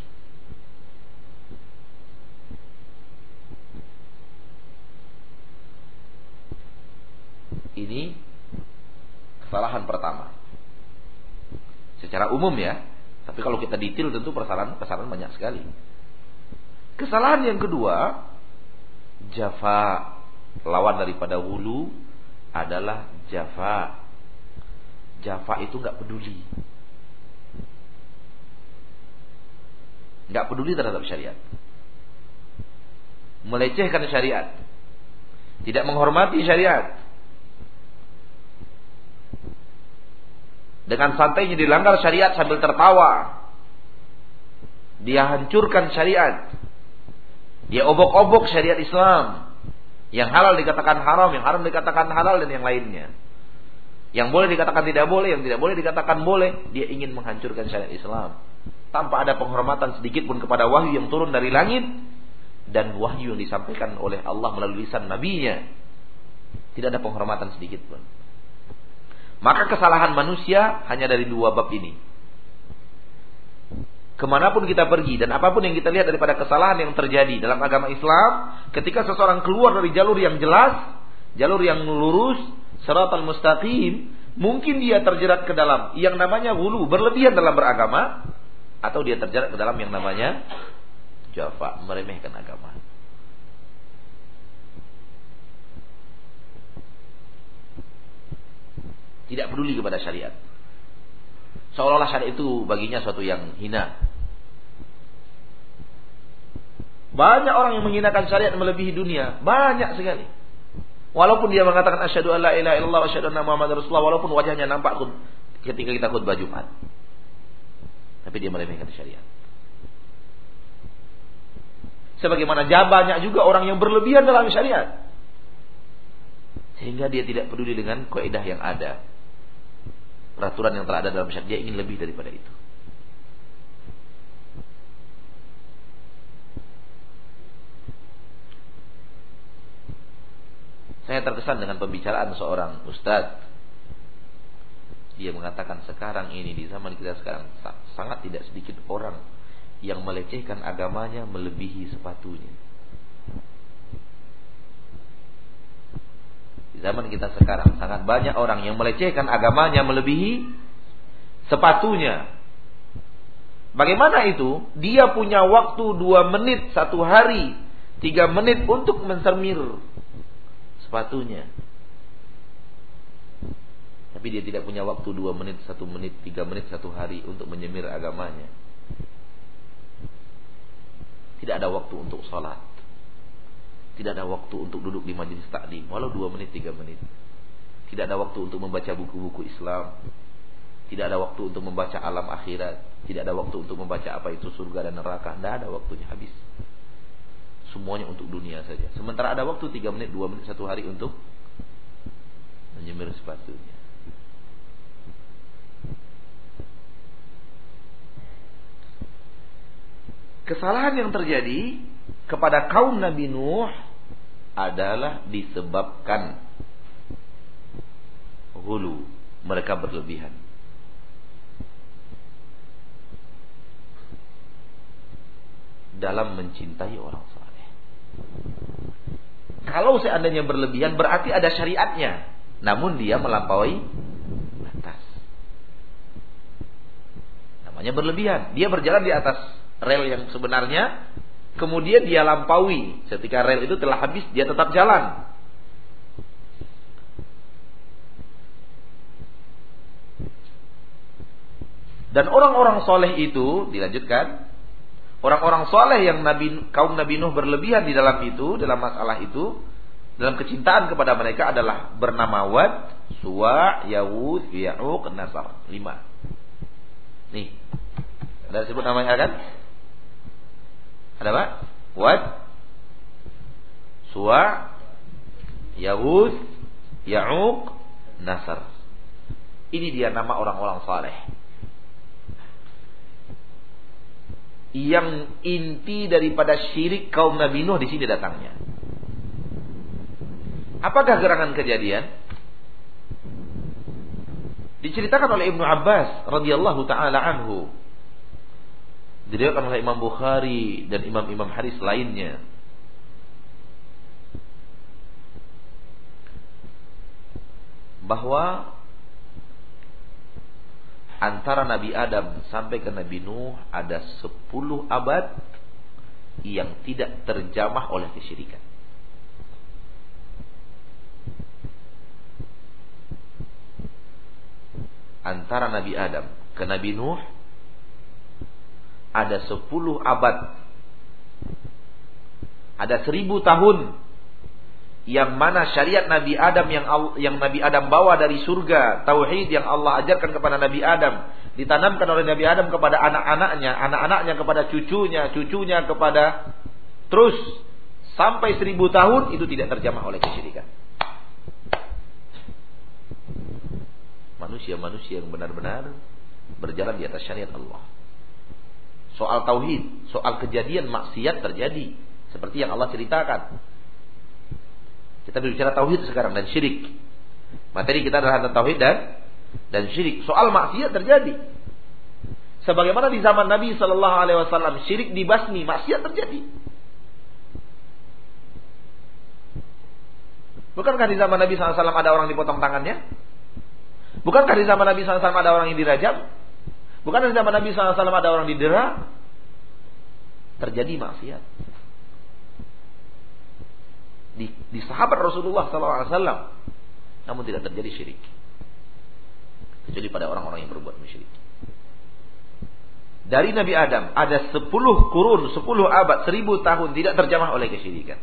Ini kesalahan pertama secara umum ya. Tapi kalau kita detail tentu kesalahan banyak sekali. Kesalahan yang kedua, jafa lawan daripada wulu adalah jafa. Jafa itu nggak peduli. nggak peduli terhadap syariat. Melecehkan syariat. Tidak menghormati syariat. Dengan santainya dilanggar syariat sambil tertawa. Dia hancurkan syariat. Dia obok-obok syariat Islam. Yang halal dikatakan haram, yang haram dikatakan halal dan yang lainnya. Yang boleh dikatakan tidak boleh, yang tidak boleh dikatakan boleh. Dia ingin menghancurkan syariat Islam. Tanpa ada penghormatan sedikit pun kepada wahyu yang turun dari langit. Dan wahyu yang disampaikan oleh Allah melalui lisan nabinya. Tidak ada penghormatan sedikit pun. Maka kesalahan manusia hanya dari dua bab ini. Ke mana pun kita pergi dan apa pun yang kita lihat daripada kesalahan yang terjadi dalam agama Islam, ketika seseorang keluar dari jalur yang jelas, jalur yang lurus, al mustaqim, mungkin dia terjerat ke dalam yang namanya hulu, berlebihan dalam beragama, atau dia terjerat ke dalam yang namanya jafa, meremehkan agama. Tidak peduli kepada syariat. Seolah-olah syariat itu baginya suatu yang hina. Banyak orang yang menghinakan syariat melebihi dunia. Banyak sekali. Walaupun dia mengatakan asyhadu alla ilaha illallah asyhadu anna muhammadar rasulullah walaupun wajahnya nampak ketika kita khutbah Jumat. Tapi dia meremehkan syariat. Sebagaimana banyak juga orang yang berlebihan dalam syariat. Sehingga dia tidak peduli dengan kaidah yang ada peraturan yang telah ada dalam syariat. Dia ingin lebih daripada itu. Saya terkesan dengan pembicaraan seorang ustadz. Dia mengatakan sekarang ini di zaman kita sekarang sangat tidak sedikit orang yang melecehkan agamanya melebihi sepatunya. Di zaman kita sekarang sangat banyak orang yang melecehkan agamanya melebihi sepatunya. Bagaimana itu? Dia punya waktu dua menit satu hari, tiga menit untuk mensermir sepatunya. Tapi dia tidak punya waktu dua menit, satu menit, tiga menit, satu hari untuk menyemir agamanya. Tidak ada waktu untuk sholat. Tidak ada waktu untuk duduk di majelis taklim walau dua menit tiga menit. Tidak ada waktu untuk membaca buku-buku Islam. Tidak ada waktu untuk membaca alam akhirat. Tidak ada waktu untuk membaca apa itu surga dan neraka. Tidak ada waktunya habis. Semuanya untuk dunia saja. Sementara ada waktu tiga menit, dua menit, satu hari untuk menyemir sepatunya. Kesalahan yang terjadi kepada kaum Nabi Nuh adalah disebabkan hulu mereka berlebihan. Dalam mencintai orang saleh. Kalau seandainya berlebihan berarti ada syariatnya. Namun dia melampaui batas. Namanya berlebihan. Dia berjalan di atas rel yang sebenarnya kemudian dia lampaui. Ketika rel itu telah habis, dia tetap jalan. Dan orang-orang soleh itu dilanjutkan, orang-orang soleh yang Nabi kaum Nabi Nuh berlebihan di dalam itu, dalam masalah itu, dalam kecintaan kepada mereka adalah bernama Wad, Suwa, Yawud, Ya'uq, Nasar. Lima. Nih. Ada sebut namanya kan? Ada apa? Wad, Suwa, Yahud, Ya'uq, Nasar. Ini dia nama orang-orang saleh. Yang inti daripada syirik kaum Nabi Nuh di sini datangnya. Apakah gerangan kejadian? Diceritakan oleh Ibnu Abbas radhiyallahu taala anhu. Diriwayatkan oleh Imam Bukhari dan imam-imam hadis lainnya. Bahwa antara Nabi Adam sampai ke Nabi Nuh ada 10 abad yang tidak terjamah oleh kesyirikan. Antara Nabi Adam ke Nabi Nuh ada 10 abad. Ada 1000 tahun yang mana syariat Nabi Adam yang yang Nabi Adam bawa dari surga, tauhid yang Allah ajarkan kepada Nabi Adam, ditanamkan oleh Nabi Adam kepada anak-anaknya, anak-anaknya kepada cucunya, cucunya kepada terus sampai seribu tahun itu tidak terjamah oleh kesyirikan. Manusia-manusia yang benar-benar berjalan di atas syariat Allah. Soal tauhid, soal kejadian maksiat terjadi seperti yang Allah ceritakan kita berbicara tauhid sekarang dan syirik. Materi kita adalah tentang tauhid dan dan syirik. Soal maksiat terjadi. Sebagaimana di zaman Nabi Shallallahu Alaihi Wasallam syirik dibasmi, maksiat terjadi. Bukankah di zaman Nabi SAW ada orang dipotong tangannya? Bukankah di zaman Nabi SAW ada orang yang dirajam? Bukankah di zaman Nabi SAW ada orang didera? Terjadi maksiat di, di sahabat Rasulullah SAW. Namun tidak terjadi syirik. Kecuali pada orang-orang yang berbuat musyrik. Dari Nabi Adam ada 10 kurun, 10 abad, 1000 tahun tidak terjamah oleh kesyirikan.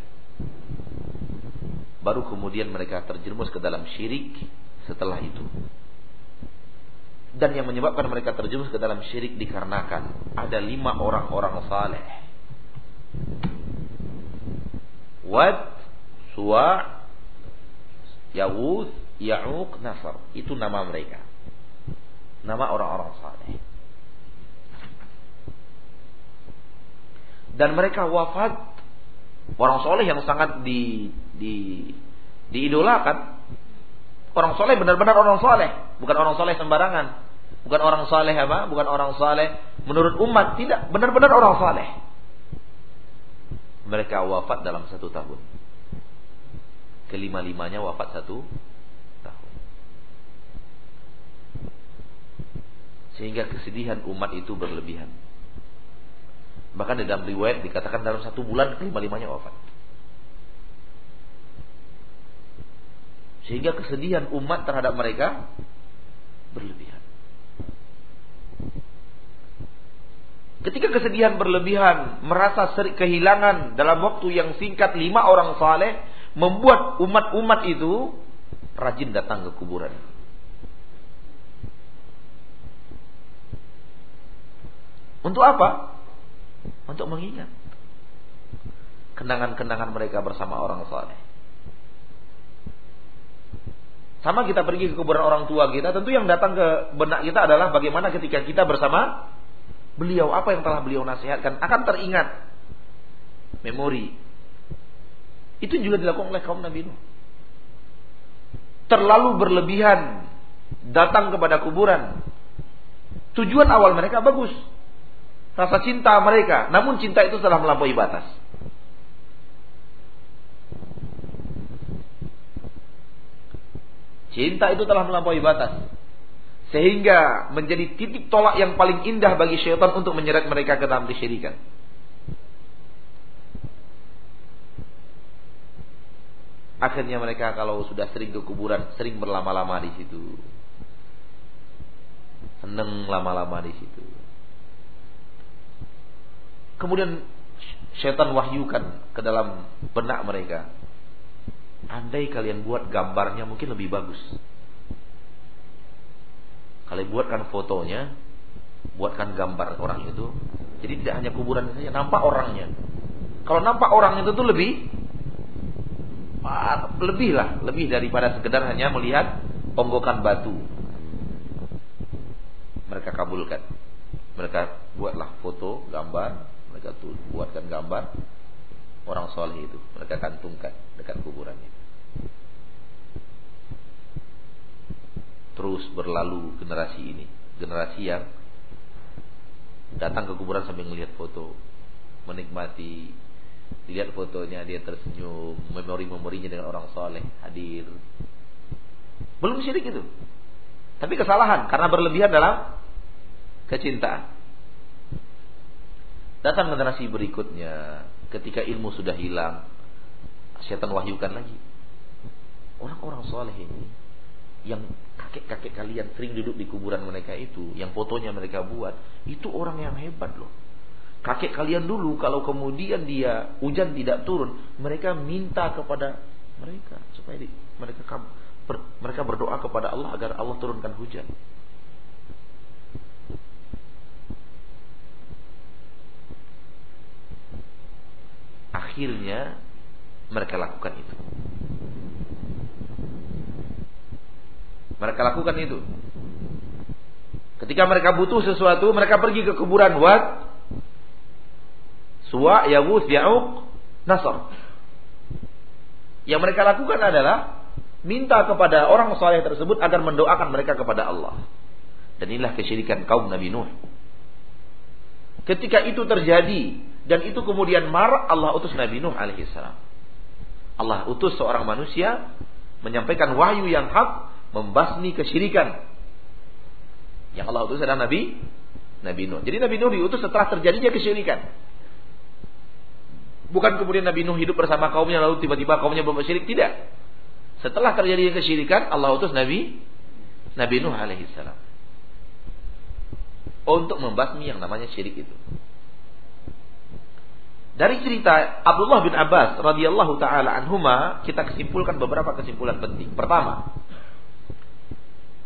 Baru kemudian mereka terjerumus ke dalam syirik setelah itu. Dan yang menyebabkan mereka terjerumus ke dalam syirik dikarenakan ada lima orang-orang saleh. Wad Suwa, Yawud, Ya'uq, Nasr. Itu nama mereka. Nama orang-orang saleh. Dan mereka wafat orang soleh yang sangat di, di diidolakan. Orang soleh benar-benar orang soleh, bukan orang soleh sembarangan, bukan orang soleh apa, bukan orang soleh menurut umat, tidak benar-benar orang soleh. Mereka wafat dalam satu tahun kelima-limanya wafat satu tahun. Sehingga kesedihan umat itu berlebihan. Bahkan dalam riwayat dikatakan dalam satu bulan kelima-limanya wafat. Sehingga kesedihan umat terhadap mereka berlebihan. Ketika kesedihan berlebihan, merasa kehilangan dalam waktu yang singkat lima orang saleh, membuat umat-umat itu rajin datang ke kuburan. Untuk apa? Untuk mengingat kenangan-kenangan mereka bersama orang saleh. Sama kita pergi ke kuburan orang tua kita, tentu yang datang ke benak kita adalah bagaimana ketika kita bersama beliau, apa yang telah beliau nasihatkan akan teringat memori itu juga dilakukan oleh kaum Nabi Nuh. Terlalu berlebihan datang kepada kuburan. Tujuan awal mereka bagus. Rasa cinta mereka, namun cinta itu telah melampaui batas. Cinta itu telah melampaui batas. Sehingga menjadi titik tolak yang paling indah bagi syaitan untuk menyeret mereka ke dalam kesyirikan. Akhirnya mereka kalau sudah sering ke kuburan, sering berlama-lama di situ. Seneng lama-lama di situ. Kemudian setan wahyukan ke dalam benak mereka. Andai kalian buat gambarnya mungkin lebih bagus. Kalian buatkan fotonya, buatkan gambar orang itu. Jadi tidak hanya kuburan saja, nampak orangnya. Kalau nampak orang itu tuh lebih lebih lah, lebih daripada sekedar hanya melihat onggokan batu. Mereka kabulkan. Mereka buatlah foto, gambar, mereka tuh buatkan gambar orang soleh itu, mereka kantungkan dekat kuburannya. Terus berlalu generasi ini, generasi yang datang ke kuburan sambil melihat foto, menikmati Dilihat fotonya dia tersenyum, memori-memorinya dengan orang soleh hadir. Belum syirik itu. Tapi kesalahan karena berlebihan dalam kecintaan. Datang generasi berikutnya, ketika ilmu sudah hilang, setan wahyukan lagi. Orang-orang soleh ini yang kakek-kakek kalian sering duduk di kuburan mereka itu, yang fotonya mereka buat, itu orang yang hebat loh. Kakek kalian dulu kalau kemudian dia hujan tidak turun, mereka minta kepada mereka supaya di, mereka mereka berdoa kepada Allah agar Allah turunkan hujan. Akhirnya mereka lakukan itu. Mereka lakukan itu. Ketika mereka butuh sesuatu, mereka pergi ke kuburan Wat Suwa, Yawus, Ya'uq, Nasr. Yang mereka lakukan adalah minta kepada orang soleh tersebut agar mendoakan mereka kepada Allah. Dan inilah kesyirikan kaum Nabi Nuh. Ketika itu terjadi dan itu kemudian marah Allah utus Nabi Nuh alaihissalam. Allah utus seorang manusia menyampaikan wahyu yang hak membasmi kesyirikan. Yang Allah utus adalah Nabi Nabi Nuh. Jadi Nabi Nuh diutus setelah terjadinya kesyirikan. Bukan kemudian Nabi Nuh hidup bersama kaumnya lalu tiba-tiba kaumnya berbuat Tidak. Setelah terjadi kesyirikan, Allah utus Nabi Nabi Nuh alaihissalam untuk membasmi yang namanya syirik itu. Dari cerita Abdullah bin Abbas radhiyallahu taala anhuma, kita kesimpulkan beberapa kesimpulan penting. Pertama,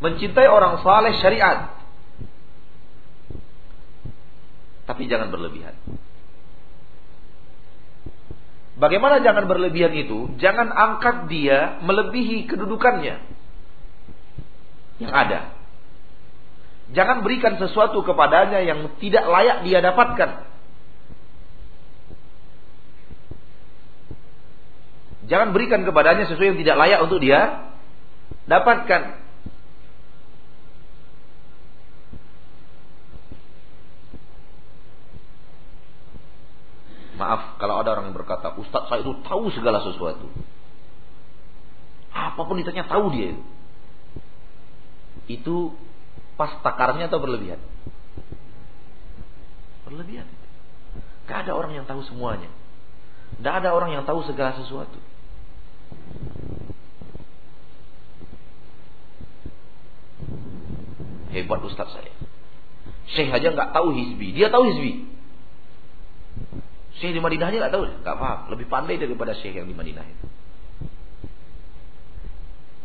mencintai orang saleh syariat. Tapi jangan berlebihan. Bagaimana jangan berlebihan itu? Jangan angkat dia melebihi kedudukannya yang ada. Jangan berikan sesuatu kepadanya yang tidak layak dia dapatkan. Jangan berikan kepadanya sesuatu yang tidak layak untuk dia dapatkan. Maaf kalau ada orang yang berkata, Ustadz saya itu tahu segala sesuatu. Apa pun ditanya tahu dia itu. Itu pas takarnya atau berlebihan? Berlebihan. Gak ada orang yang tahu semuanya. Gak ada orang yang tahu segala sesuatu. Hebat Ustadz saya. Syekh aja nggak tahu hizbi. Dia tahu hizbi. Syekh di Madinah aja nggak tahu, nggak paham. Lebih pandai daripada Syekh yang di Madinah itu.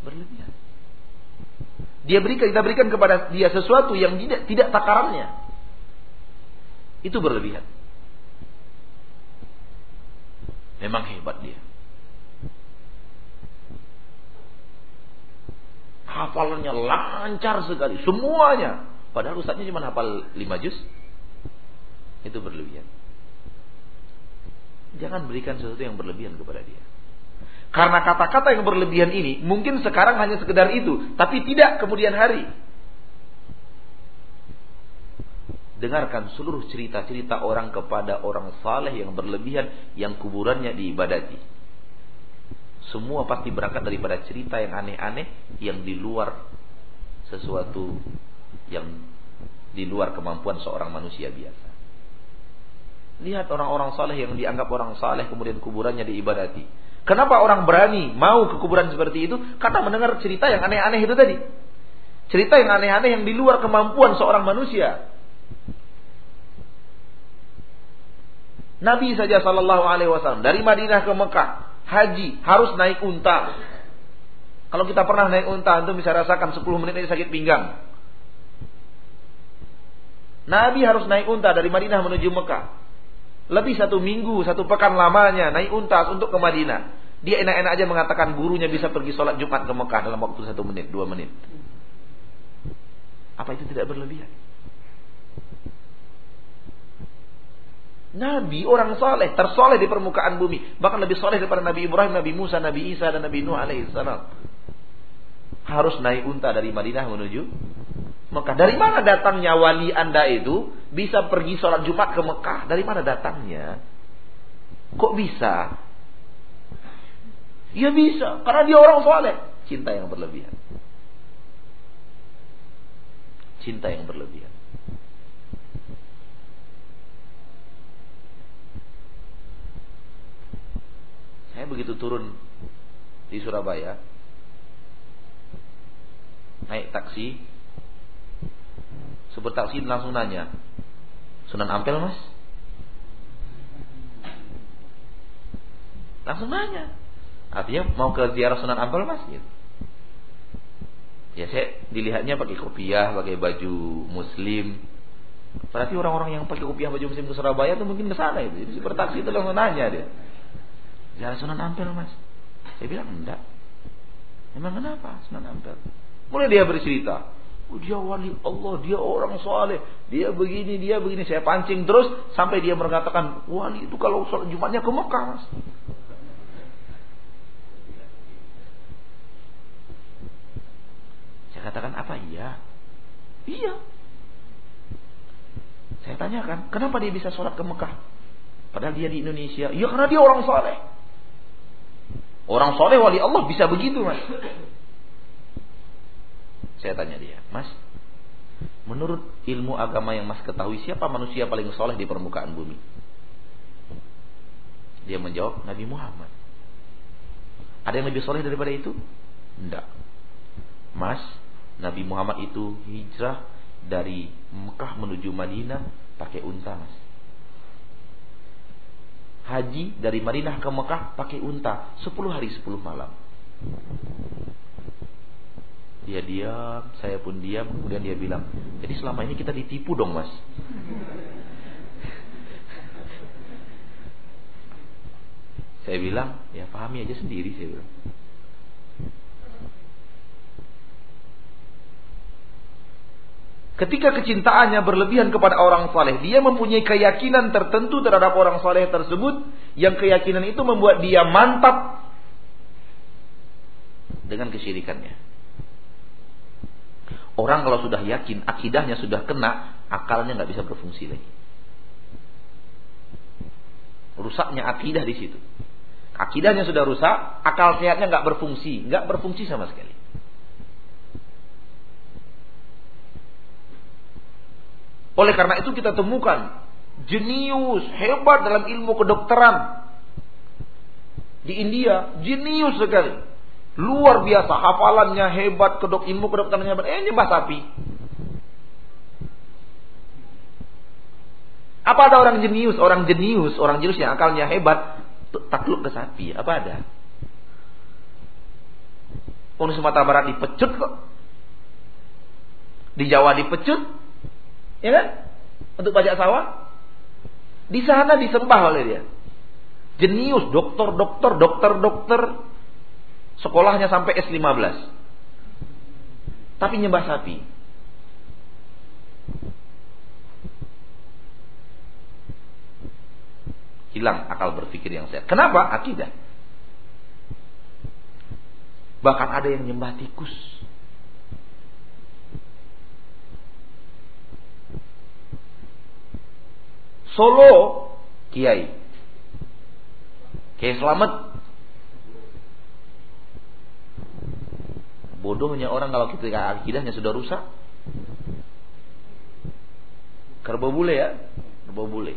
Berlebihan. Dia berikan, kita berikan kepada dia sesuatu yang tidak tidak takarannya. Itu berlebihan. Memang hebat dia. Hafalannya lancar sekali, semuanya. Padahal ustaznya cuma hafal lima juz. Itu berlebihan. Jangan berikan sesuatu yang berlebihan kepada dia. Karena kata-kata yang berlebihan ini mungkin sekarang hanya sekedar itu, tapi tidak kemudian hari. Dengarkan seluruh cerita-cerita orang kepada orang saleh yang berlebihan yang kuburannya diibadati. Semua pasti berangkat daripada cerita yang aneh-aneh yang di luar sesuatu yang di luar kemampuan seorang manusia biasa. Lihat orang-orang saleh yang dianggap orang saleh kemudian kuburannya diibadati. Kenapa orang berani mau ke kuburan seperti itu? Karena mendengar cerita yang aneh-aneh itu tadi. Cerita yang aneh-aneh yang di luar kemampuan seorang manusia. Nabi saja Shallallahu Alaihi Wasallam dari Madinah ke Mekah haji harus naik unta. Kalau kita pernah naik unta, itu bisa rasakan 10 menit ini sakit pinggang. Nabi harus naik unta dari Madinah menuju Mekah. Lebih satu minggu, satu pekan lamanya naik unta untuk ke Madinah. Dia enak-enak aja mengatakan gurunya bisa pergi sholat Jumat ke Mekah dalam waktu satu menit, dua menit. Apa itu tidak berlebihan? Nabi orang soleh, tersoleh di permukaan bumi, bahkan lebih soleh daripada Nabi Ibrahim, Nabi Musa, Nabi Isa dan Nabi Nuh alaihissalam. Harus naik unta dari Madinah menuju Mekah. Dari mana datangnya wali anda itu bisa pergi sholat Jumat ke Mekah? Dari mana datangnya? Kok bisa? Ya bisa, karena dia orang soleh. Cinta yang berlebihan. Cinta yang berlebihan. Saya begitu turun di Surabaya, naik taksi, supir taksi langsung nanya, Sunan Ampel mas? Langsung nanya. Artinya mau ke ziarah Sunan Ampel mas? Gitu. Ya saya dilihatnya pakai kopiah, pakai baju muslim. Berarti orang-orang yang pakai kopiah baju muslim ke Surabaya itu mungkin ke sana itu. Jadi super taksi itu langsung nanya dia. Ziarah Sunan Ampel mas. Saya bilang enggak. Emang kenapa Sunan Ampel? Mulai dia bercerita. Oh, dia wali Allah, dia orang soleh, dia begini, dia begini. Saya pancing terus sampai dia mengatakan wali itu kalau sholat Jumatnya ke Mekah mas. Saya katakan apa iya? Iya. Saya tanyakan, kenapa dia bisa sholat ke Mekah? Padahal dia di Indonesia. Iya karena dia orang soleh. Orang soleh wali Allah bisa begitu mas. Saya tanya dia, mas, menurut ilmu agama yang mas ketahui siapa manusia paling soleh di permukaan bumi? Dia menjawab Nabi Muhammad. Ada yang lebih soleh daripada itu? Tidak. Mas, Nabi Muhammad itu hijrah dari Mekah menuju Madinah pakai unta, mas haji dari Madinah ke Mekah pakai unta 10 hari 10 malam. Dia diam, saya pun diam, kemudian dia bilang, "Jadi selama ini kita ditipu dong, Mas." *laughs* saya bilang, "Ya pahami aja sendiri," saya bilang. Ketika kecintaannya berlebihan kepada orang saleh, dia mempunyai keyakinan tertentu terhadap orang saleh tersebut, yang keyakinan itu membuat dia mantap dengan kesyirikannya. Orang kalau sudah yakin akidahnya sudah kena, akalnya nggak bisa berfungsi lagi. Rusaknya akidah di situ. Akidahnya sudah rusak, akal sehatnya nggak berfungsi, nggak berfungsi sama sekali. Oleh karena itu kita temukan jenius hebat dalam ilmu kedokteran di India, jenius sekali. Luar biasa, hafalannya hebat, kedok ilmu kedokterannya hebat. Eh, sapi. Apa ada orang jenius, orang jenius, orang jenius yang akalnya hebat takluk ke sapi? Apa ada? Orang Sumatera Barat dipecut kok. Di Jawa dipecut, Ya kan? Untuk pajak sawah. Di sana disembah oleh dia. Jenius, dokter, dokter, dokter, dokter. Sekolahnya sampai S15. Tapi nyembah sapi. Hilang akal berpikir yang sehat. Kenapa? Akidah. Bahkan ada yang nyembah tikus. Solo Kiai. Kiai Selamat. Bodohnya orang kalau ketika akidahnya sudah rusak. Kerbau bule ya. Kerbau bule.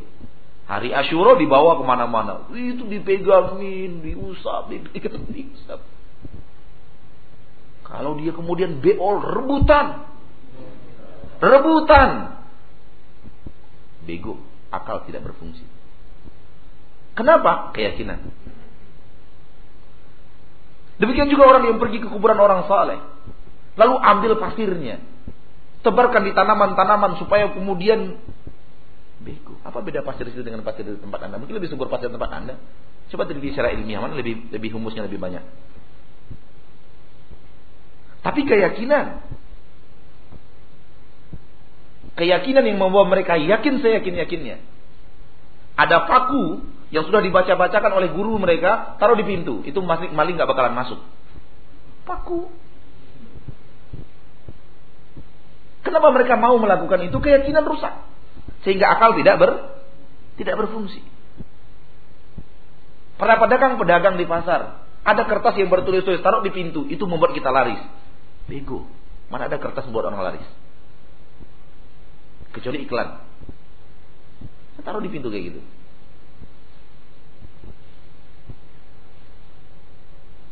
Hari Ashura dibawa ke mana-mana. Itu dipegangin, diusap, *laughs* diusap. Kalau dia kemudian beol rebutan. Rebutan. Bego, akal tidak berfungsi. Kenapa? Keyakinan. Demikian juga orang yang pergi ke kuburan orang saleh. Lalu ambil pasirnya. Tebarkan di tanaman-tanaman supaya kemudian bego. Apa beda pasir itu dengan pasir di tempat Anda? Mungkin lebih subur pasir di tempat Anda. Coba teliti secara ilmiah mana lebih lebih humusnya lebih banyak. Tapi keyakinan. Keyakinan yang membawa mereka yakin saya yakin-yakinnya. Ada paku yang sudah dibaca-bacakan oleh guru mereka, taruh di pintu. Itu masih maling nggak bakalan masuk. Paku. Kenapa mereka mau melakukan itu? Keyakinan rusak. Sehingga akal tidak ber tidak berfungsi. Para pedagang-pedagang di pasar, ada kertas yang bertulis-tulis taruh di pintu, itu membuat kita laris. Bego. Mana ada kertas membuat orang laris? Kecuali iklan. Taruh di pintu kayak gitu.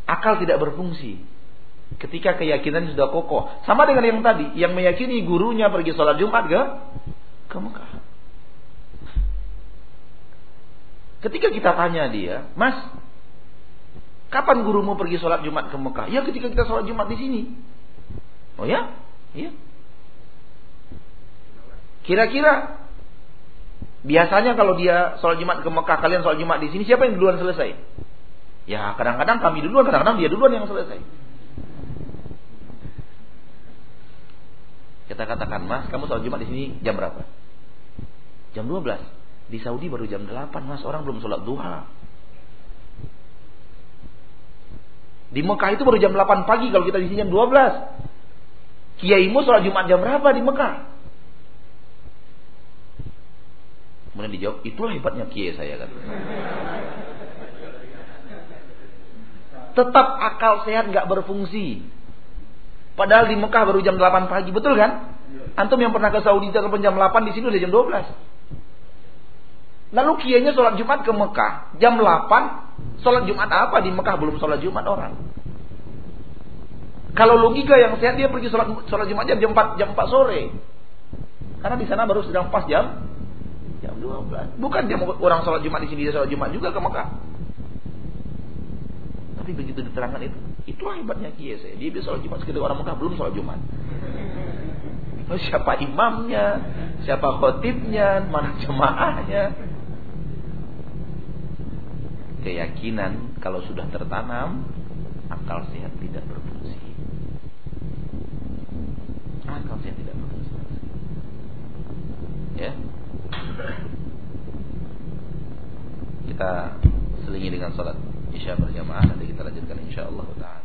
Akal tidak berfungsi. Ketika keyakinan sudah kokoh. Sama dengan yang tadi. Yang meyakini gurunya pergi sholat Jumat ke, ke Mekah. Ketika kita tanya dia, Mas, kapan gurumu pergi sholat Jumat ke Mekah? Ya ketika kita sholat Jumat di sini. Oh ya? Iya. Kira-kira biasanya kalau dia sholat Jumat ke Mekah, kalian sholat Jumat di sini, siapa yang duluan selesai? Ya kadang-kadang kami duluan, kadang-kadang dia duluan yang selesai. Kita katakan, Mas, kamu sholat Jumat di sini jam berapa? Jam 12. Di Saudi baru jam 8 mas orang belum sholat duha. Di Mekah itu baru jam 8 pagi kalau kita di sini jam 12. Kiaimu sholat Jumat jam berapa di Mekah? Kemudian dijawab, itulah hebatnya kiai saya kan. Tetap akal sehat nggak berfungsi. Padahal di Mekah baru jam 8 pagi, betul kan? Antum yang pernah ke Saudi jam 8 di sini udah jam 12. Lalu kiainya sholat Jumat ke Mekah. Jam 8, sholat Jumat apa di Mekah? Belum sholat Jumat orang. Kalau logika yang sehat dia pergi sholat, sholat Jumat jam 4, jam 4 sore. Karena di sana baru sedang pas jam jam 12. Bukan dia orang sholat Jumat di sini dia sholat Jumat juga ke Mekah. Tapi begitu diterangkan itu, itulah hebatnya kiai saya. Dia bisa sholat Jumat sekedar orang Mekah belum sholat Jumat. *laughs* Siapa imamnya, siapa khotibnya, mana jemaahnya keyakinan kalau sudah tertanam akal sehat tidak berfungsi. Akal sehat tidak berfungsi. Ya. Kita selingi dengan salat Isya berjamaah nanti kita lanjutkan insyaallah taala.